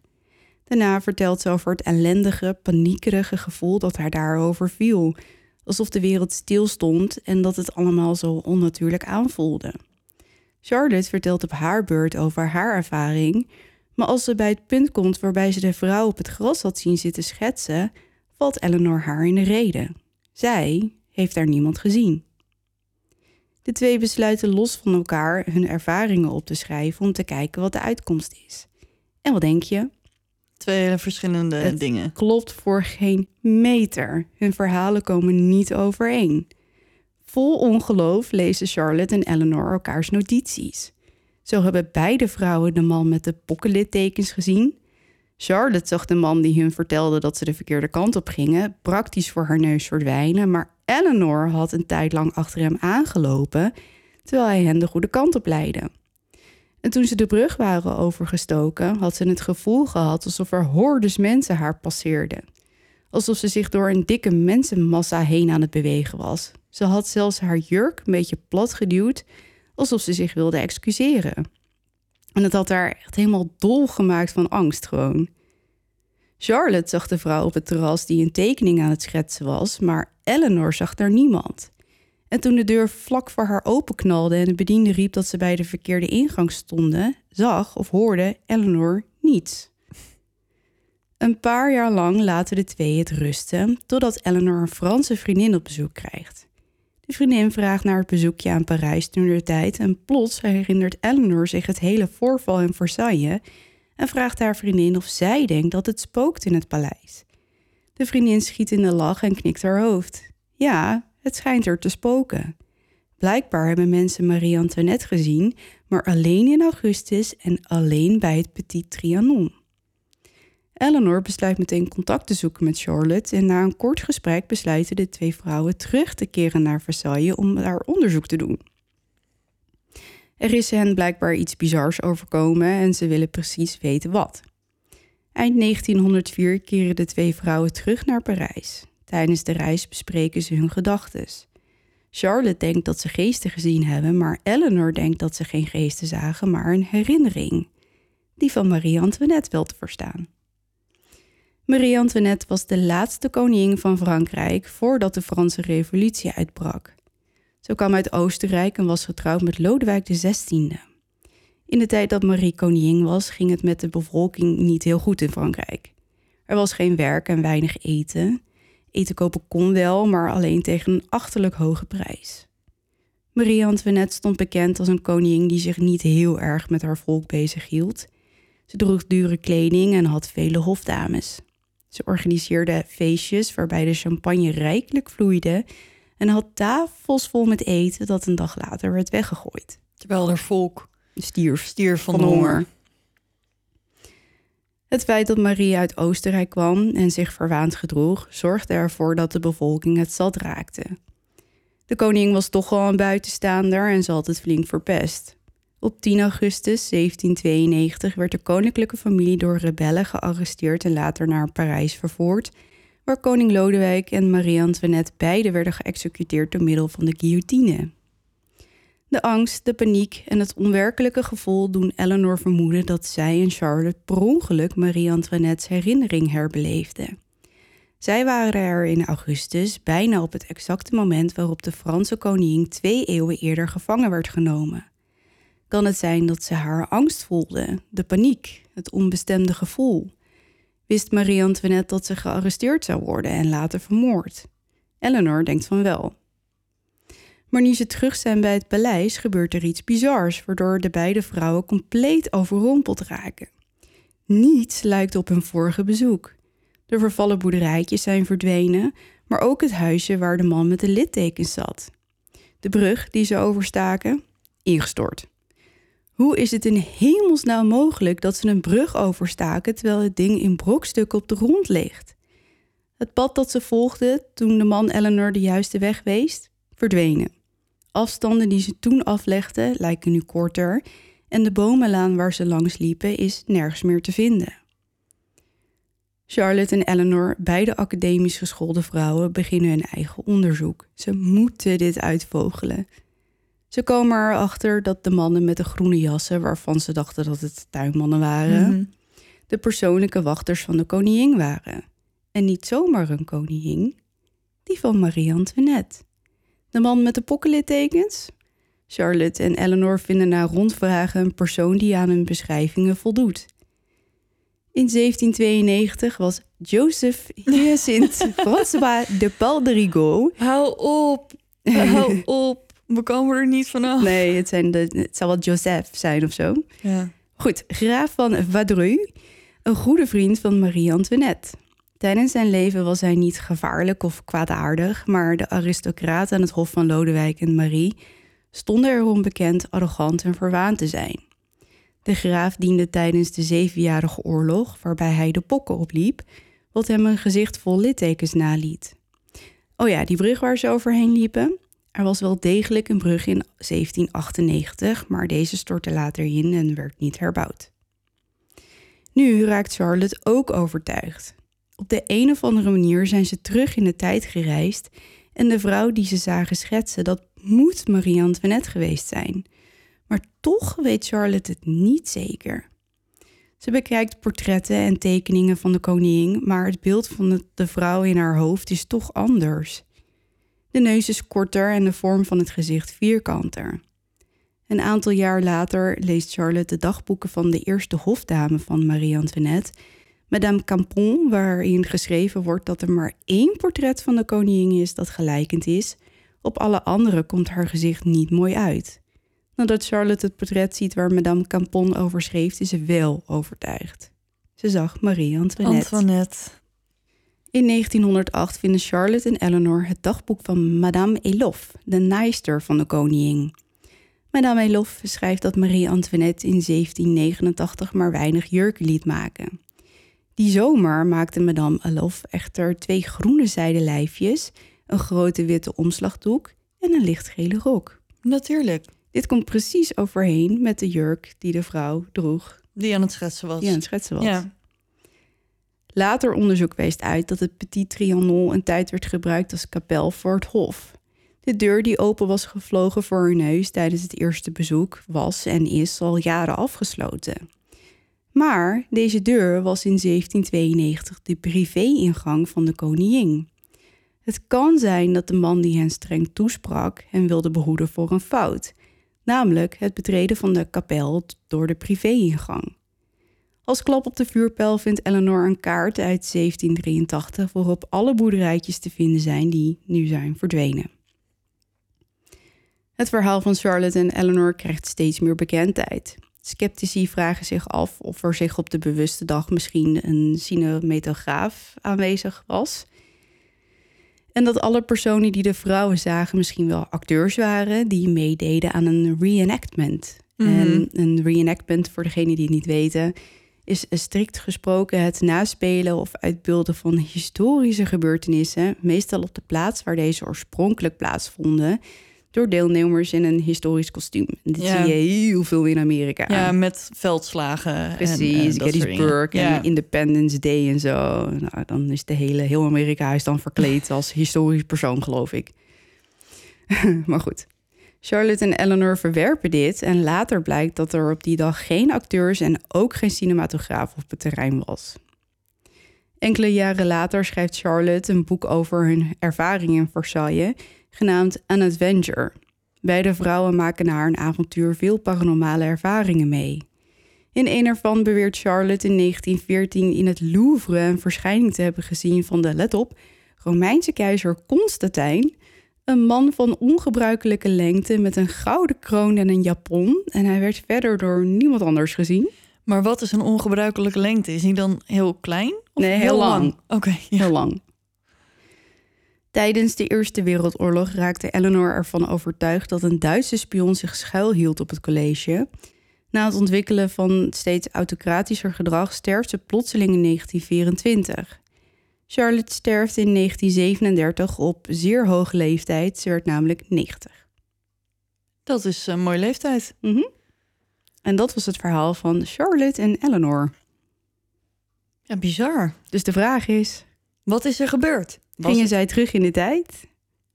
Daarna vertelt ze over het ellendige, paniekerige gevoel dat haar daarover viel. Alsof de wereld stilstond en dat het allemaal zo onnatuurlijk aanvoelde. Charlotte vertelt op haar beurt over haar ervaring, maar als ze bij het punt komt waarbij ze de vrouw op het gras had zien zitten schetsen, valt Eleanor haar in de rede. Zij heeft daar niemand gezien. De twee besluiten los van elkaar hun ervaringen op te schrijven om te kijken wat de uitkomst is. En wat denk je? Twee hele verschillende Het- dingen. Klopt voor geen meter. Hun verhalen komen niet overeen. Vol ongeloof lezen Charlotte en Eleanor elkaars notities. Zo hebben beide vrouwen de man met de pokkenlittekens gezien. Charlotte zag de man die hun vertelde dat ze de verkeerde kant op gingen, praktisch voor haar neus verdwijnen, maar Eleanor had een tijd lang achter hem aangelopen, terwijl hij hen de goede kant op leidde. En toen ze de brug waren overgestoken, had ze het gevoel gehad alsof er hordes mensen haar passeerden. Alsof ze zich door een dikke mensenmassa heen aan het bewegen was. Ze had zelfs haar jurk een beetje plat geduwd, alsof ze zich wilde excuseren. En het had haar echt helemaal dol gemaakt van angst gewoon. Charlotte zag de vrouw op het terras die een tekening aan het schetsen was, maar Eleanor zag daar niemand. En toen de deur vlak voor haar openknalde en de bediende riep dat ze bij de verkeerde ingang stonden, zag of hoorde Eleanor niets. Een paar jaar lang laten de twee het rusten, totdat Eleanor een Franse vriendin op bezoek krijgt. De vriendin vraagt naar het bezoekje aan Parijs toen de tijd en plots herinnert Eleanor zich het hele voorval in Versailles en vraagt haar vriendin of zij denkt dat het spookt in het paleis. De vriendin schiet in de lach en knikt haar hoofd. Ja, het schijnt er te spoken. Blijkbaar hebben mensen Marie-Antoinette gezien, maar alleen in augustus en alleen bij het Petit Trianon. Eleanor besluit meteen contact te zoeken met Charlotte en na een kort gesprek besluiten de twee vrouwen terug te keren naar Versailles om daar onderzoek te doen. Er is hen blijkbaar iets bizars overkomen en ze willen precies weten wat. Eind 1904 keren de twee vrouwen terug naar Parijs. Tijdens de reis bespreken ze hun gedachten. Charlotte denkt dat ze geesten gezien hebben, maar Eleanor denkt dat ze geen geesten zagen, maar een herinnering. Die van Marie-Antoinette wel te verstaan. Marie-Antoinette was de laatste koningin van Frankrijk voordat de Franse Revolutie uitbrak. Ze kwam uit Oostenrijk en was getrouwd met Lodewijk XVI. In de tijd dat Marie koningin was, ging het met de bevolking niet heel goed in Frankrijk. Er was geen werk en weinig eten. Eten kopen kon wel, maar alleen tegen een achterlijk hoge prijs. Marie-Antoinette stond bekend als een koningin die zich niet heel erg met haar volk bezighield. Ze droeg dure kleding en had vele hofdames. Ze organiseerde feestjes waarbij de champagne rijkelijk vloeide en had tafels vol met eten dat een dag later werd weggegooid. Terwijl er volk Stierf stierf van, honger. Het feit dat Maria uit Oostenrijk kwam en zich verwaand gedroeg, zorgde ervoor dat de bevolking het zat raakte. De koningin was toch al een buitenstaander en had het flink verpest. Op 10 augustus 1792 werd de koninklijke familie door rebellen gearresteerd en later naar Parijs vervoerd, waar koning Lodewijk en Marie-Antoinette beide werden geëxecuteerd door middel van de guillotine. De angst, de paniek en het onwerkelijke gevoel doen Eleanor vermoeden dat zij en Charlotte per ongeluk Marie-Antoinette's herinnering herbeleefden. Zij waren er in augustus, bijna op het exacte moment waarop de Franse koningin twee eeuwen eerder gevangen werd genomen. Kan het zijn dat ze haar angst voelde, de paniek, het onbestemde gevoel? Wist Marie-Antoinette dat ze gearresteerd zou worden en later vermoord? Eleanor denkt van wel. Maar nu ze terug zijn bij het paleis, gebeurt er iets bizars, waardoor de beide vrouwen compleet overrompeld raken. Niets lijkt op hun vorige bezoek. De vervallen boerderijtjes zijn verdwenen, maar ook het huisje waar de man met de littekens zat. De brug die ze overstaken, ingestort. Hoe is het in hemelsnaam mogelijk dat ze een brug overstaken terwijl het ding in brokstukken op de grond ligt? Het pad dat ze volgden toen de man Eleanor de juiste weg wees, verdwenen. Afstanden die ze toen aflegden lijken nu korter en de bomenlaan waar ze langs liepen is nergens meer te vinden. Charlotte en Eleanor, beide academisch geschoolde vrouwen, beginnen hun eigen onderzoek. Ze moeten dit uitvogelen. Ze komen erachter dat de mannen met de groene jassen, waarvan ze dachten dat het tuinmannen waren, Mhm. de persoonlijke wachters van de koningin waren. En niet zomaar een koningin, die van Marie-Antoinette. De man met de pokkenlittekens? Charlotte en Eleanor vinden na rondvragen een persoon die aan hun beschrijvingen voldoet. In 1792 was Joseph Hyacinthe François de Paul de Rigaud. Hou op, hou op. We komen er niet vanaf. Nee, het, zijn de, het zou wel Joseph zijn of zo. Ja. Goed, graaf van Vadreux, een goede vriend van Marie-Antoinette. Tijdens zijn leven was hij niet gevaarlijk of kwaadaardig, maar de aristocraten aan het hof van Lodewijk en Marie stonden erom bekend arrogant en verwaand te zijn. De graaf diende tijdens de Zevenjarige Oorlog, waarbij hij de pokken opliep, wat hem een gezicht vol littekens naliet. Oh ja, die brug waar ze overheen liepen. Er was wel degelijk een brug in 1798, maar deze stortte later in en werd niet herbouwd. Nu raakt Charlotte ook overtuigd. Op de een of andere manier zijn ze terug in de tijd gereisd en de vrouw die ze zagen schetsen, dat moet Marie-Antoinette geweest zijn. Maar toch weet Charlotte het niet zeker. Ze bekijkt portretten en tekeningen van de koningin, maar het beeld van de- vrouw in haar hoofd is toch anders. De neus is korter en de vorm van het gezicht vierkanter. Een aantal jaar later leest Charlotte de dagboeken van de eerste hofdame van Marie-Antoinette, Madame Campon, waarin geschreven wordt dat er maar één portret van de koningin is dat gelijkend is. Op alle andere komt haar gezicht niet mooi uit. Nadat Charlotte het portret ziet waar Madame Campon over schreef, is ze wel overtuigd. Ze zag Marie-Antoinette. Antoinette. In 1908 vinden Charlotte en Eleanor het dagboek van Madame Elof, de naaister van de koningin. Madame Elof schrijft dat Marie-Antoinette in 1789 maar weinig jurken liet maken. Die zomer maakte Madame Elof echter twee groene zijden lijfjes, een grote witte omslagdoek en een lichtgele rok. Natuurlijk. Dit komt precies overheen met de jurk die de vrouw droeg, Die aan het schetsen was. die aan het schetsen was. Ja. Later onderzoek wijst uit dat het Petit Trianon een tijd werd gebruikt als kapel voor het hof. De deur die open was gevlogen voor hun neus tijdens het eerste bezoek was en is al jaren afgesloten. Maar deze deur was in 1792 de privé-ingang van de koningin. Het kan zijn dat de man die hen streng toesprak hen wilde behoeden voor een fout, namelijk het betreden van de kapel door de privé-ingang. Als klap op de vuurpijl vindt Eleanor een kaart uit 1783 waarop alle boerderijtjes te vinden zijn die nu zijn verdwenen. Het verhaal van Charlotte en Eleanor krijgt steeds meer bekendheid. Sceptici vragen zich af of er zich op de bewuste dag misschien een cinematograaf aanwezig was. En dat alle personen die de vrouwen zagen misschien wel acteurs waren die meededen aan een reenactment. Mhm. En een reenactment, voor degenen die het niet weten, is strikt gesproken het naspelen of uitbeelden van historische gebeurtenissen, meestal op de plaats waar deze oorspronkelijk plaatsvonden, door deelnemers in een historisch kostuum. En dit Ja. zie je heel veel in Amerika. Ja, met veldslagen. en, Precies, soort Gettysburg en Ja. Independence Day en zo. Nou, dan is de hele, heel Amerika is dan verkleed als historisch persoon, geloof ik. maar goed. Charlotte en Eleanor verwerpen dit en later blijkt dat er op die dag geen acteurs en ook geen cinematograaf op het terrein was. Enkele jaren later schrijft Charlotte een boek over hun ervaring in Versailles, genaamd An Adventure. Beide vrouwen maken na haar avontuur veel paranormale ervaringen mee. In een ervan beweert Charlotte in 1914 in het Louvre een verschijning te hebben gezien van de, let op, Romeinse keizer Constantijn. Een man van ongebruikelijke lengte met een gouden kroon en een japon. En hij werd verder door niemand anders gezien. Maar wat is een ongebruikelijke lengte? Is hij dan heel klein? Of Nee, heel lang. Oké, ja. Heel lang. Tijdens de Eerste Wereldoorlog raakte Eleanor ervan overtuigd dat een Duitse spion zich schuilhield op het college. Na het ontwikkelen van steeds autocratischer gedrag sterft ze plotseling in 1924. Charlotte sterft in 1937 op zeer hoge leeftijd. Ze werd namelijk 90. Dat is een mooie leeftijd. Mhm. En dat was het verhaal van Charlotte en Eleanor. Ja, bizar. Dus de vraag is: Wat is er gebeurd? Gingen het- zij terug in de tijd?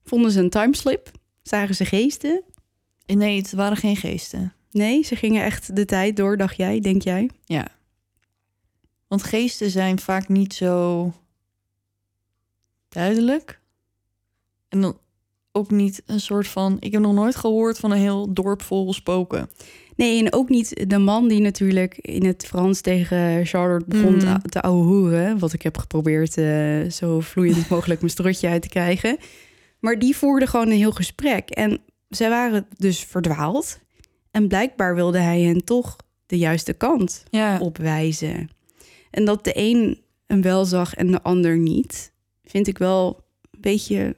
Vonden ze een timeslip? Zagen ze geesten? Nee, het waren geen geesten. Nee, ze gingen echt de tijd door, dacht jij, denk jij? Ja. Want geesten zijn vaak niet zo duidelijk. En dan ook niet een soort van... Ik heb nog nooit gehoord van een heel dorp vol spoken. Nee, en ook niet de man die natuurlijk in het Frans tegen Charlotte begon Mhm. te, te ouwehoeren. Wat ik heb geprobeerd eh, zo vloeiend mogelijk mijn strotje uit te krijgen. Maar die voerde gewoon een heel gesprek. En zij waren dus verdwaald. En blijkbaar wilde hij hen toch de juiste kant Ja, opwijzen. En dat de een hem wel zag en de ander niet, vind ik wel een beetje.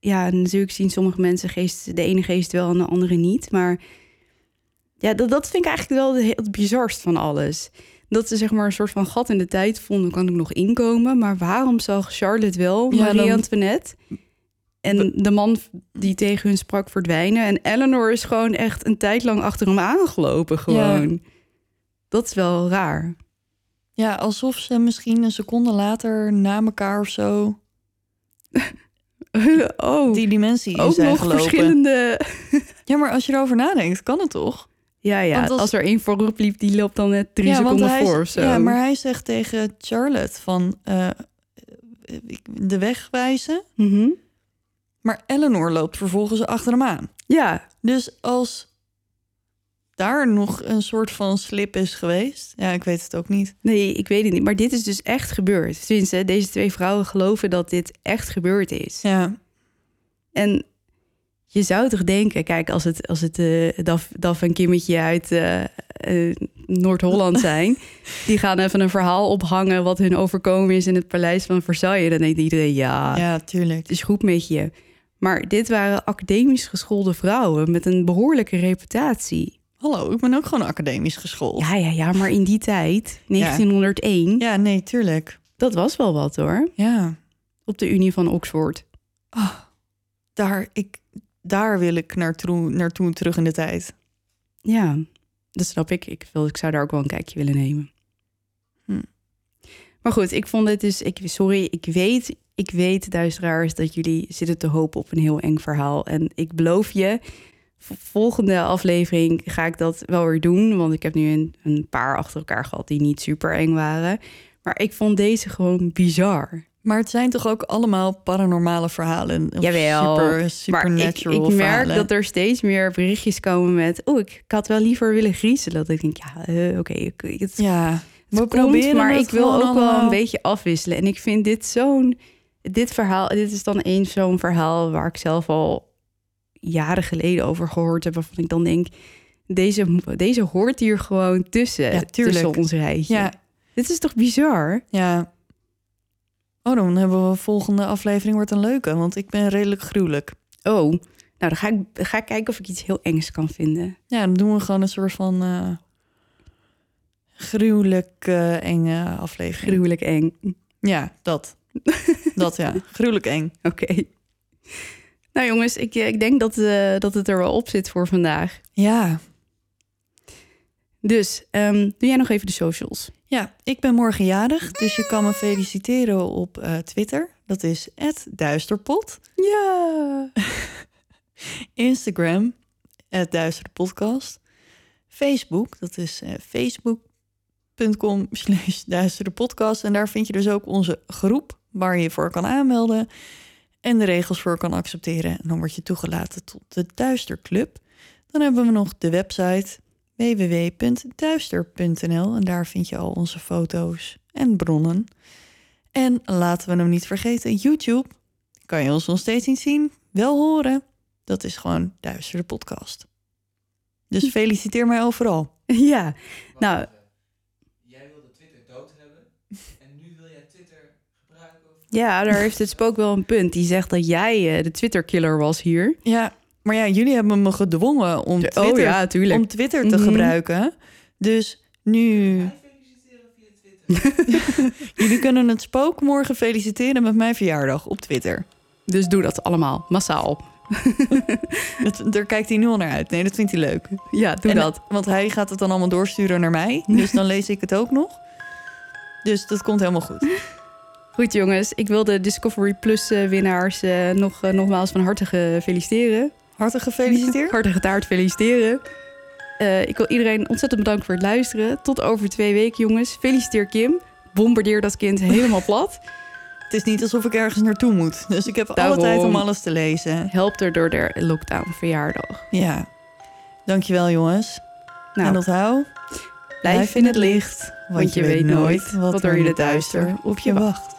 Ja, natuurlijk zien sommige mensen geest, de ene geest wel en de andere niet. Maar ja, dat, dat vind ik eigenlijk wel het bizarst van alles. Dat ze zeg maar een soort van gat in de tijd vonden, kan ik nog inkomen. Maar waarom zag Charlotte wel Ja, Marie dan- Antoinette? En de man die tegen hun sprak verdwijnen. En Eleanor is gewoon echt een tijd lang achter hem aangelopen gewoon. Dat is wel raar. ja, alsof ze misschien een seconde later na elkaar of zo... oh, die dimensie in ook zijn nog gelopen. verschillende... Ja, maar als je erover nadenkt, kan het toch? Ja, ja. Want als- Als er één voorop liep, die loopt dan net drie ja, seconden hij, voor of zo. Ja, maar hij zegt tegen Charlotte van eh, ik- de weg wijzen. Mhm. Maar Eleanor loopt vervolgens achter hem aan. Ja, Dus als daar nog een soort van slip is geweest... Ja, ik weet het ook niet. nee, ik weet het niet. Maar dit is dus echt gebeurd. Tenminste, deze twee vrouwen geloven dat dit echt gebeurd is. Ja, En je zou toch denken, kijk, als het, als het eh, Daf, Daf en Kimmetje uit eh, eh, Noord-Holland zijn... die gaan even een verhaal ophangen wat hun overkomen is in het paleis van Versailles. Dan denkt iedereen, ja, ja, tuurlijk. het is goed met je. Maar dit waren academisch geschoolde vrouwen met een behoorlijke reputatie. Hallo, ik ben ook gewoon academisch geschoold. Ja, ja, ja, maar in die tijd, 1901, Ja, nee, tuurlijk. dat was wel wat hoor. Ja, Op de Unie van Oxford. daar, ik, daar wil ik naartoe, naartoe terug in de tijd. Ja, dat snap ik. Ik, wil, ik zou daar ook wel een kijkje willen nemen. Hm. Maar goed, ik vond het dus... Ik, sorry, ik weet, ik weet, duisteraars, dat jullie zitten te hopen op een heel eng verhaal. En ik beloof je, volgende aflevering ga ik dat wel weer doen. Want ik heb nu een, een paar achter elkaar gehad die niet super eng waren. Maar ik vond deze gewoon bizar. Maar het zijn toch ook allemaal paranormale verhalen? Of Jawel, Super, Maar ik, supernatural ik merk verhalen. dat er steeds meer berichtjes komen met... oh, ik, had wel liever willen griezelen. Dat ik denk, ja, eh, oké, ik het, Ja, het we proberen maar ik wil ook wel een beetje afwisselen. En ik vind dit zo'n... Dit verhaal, dit is dan eens zo'n verhaal waar ik zelf al jaren geleden over gehoord heb... waarvan ik dan denk, Deze, deze hoort hier gewoon tussen, Ja, tussen ons rijtje. Ja, Dit is toch bizar? ja. Oh, dan hebben we volgende aflevering wordt een leuke, want ik ben redelijk gruwelijk. Oh, nou dan ga ik, ga ik kijken of ik iets heel engs kan vinden. Ja, dan doen we gewoon een soort van eh gruwelijk eh, enge aflevering. Gruwelijk eng. Ja, dat. dat ja, gruwelijk eng. Oké. Nou jongens, ik, ik denk dat, eh, dat het er wel op zit voor vandaag. Ja. Dus, ehm, doe jij nog even de socials? Ja, ik ben morgen jarig, dus je kan me feliciteren op eh, Twitter. Dat is @duisterpot. Ja. Instagram, @duisterpodcast. Facebook, dat is eh, facebook.com slash duisterpodcast. En daar vind je dus ook onze groep waar je je voor kan aanmelden en de regels voor kan accepteren. En dan word je toegelaten tot de Duisterclub. Dan hebben we nog de website www.duister.nl en daar vind je al onze foto's en bronnen. En laten we hem niet vergeten, YouTube. Kan je ons nog steeds niet zien, wel horen. Dat is gewoon Duister de podcast. Dus feliciteer mij overal. Ja. Nou, Jij wilde Twitter dood hebben en nu wil jij Twitter gebruiken? Of... ja, daar heeft het spook wel een punt. Die zegt dat jij eh, de Twitter-killer was hier. Ja, maar ja, jullie hebben me gedwongen om Twitter, oh ja, tuurlijk. om Twitter te Mhm. gebruiken. Dus nu, Mij feliciteren via Twitter. jullie kunnen het spook morgen feliciteren met mijn verjaardag op Twitter. Dus doe dat allemaal, massaal. Dat, daar kijkt hij nu al naar uit. Nee, dat vindt hij leuk. Ja, doe En- dat. Want hij gaat het dan allemaal doorsturen naar mij. Dus dan lees ik het ook nog. Dus dat komt helemaal goed. Goed jongens, ik wil de Discovery Plus eh, winnaars eh, nog, eh, nogmaals van harte feliciteren. Hartelijk gefeliciteerd. Hartige taart feliciteren. Ik wil iedereen ontzettend bedanken voor het luisteren. Tot over twee weken jongens. Feliciteer Kim. Bombardeer dat kind helemaal plat. Het is niet alsof ik ergens naartoe moet. Dus ik heb Daarom. alle tijd om alles te lezen. Help er door de lockdown verjaardag. Ja. Dankjewel jongens. Nou, en onthoud, blijf in het licht. want je weet nooit wat er in het duister op je wacht.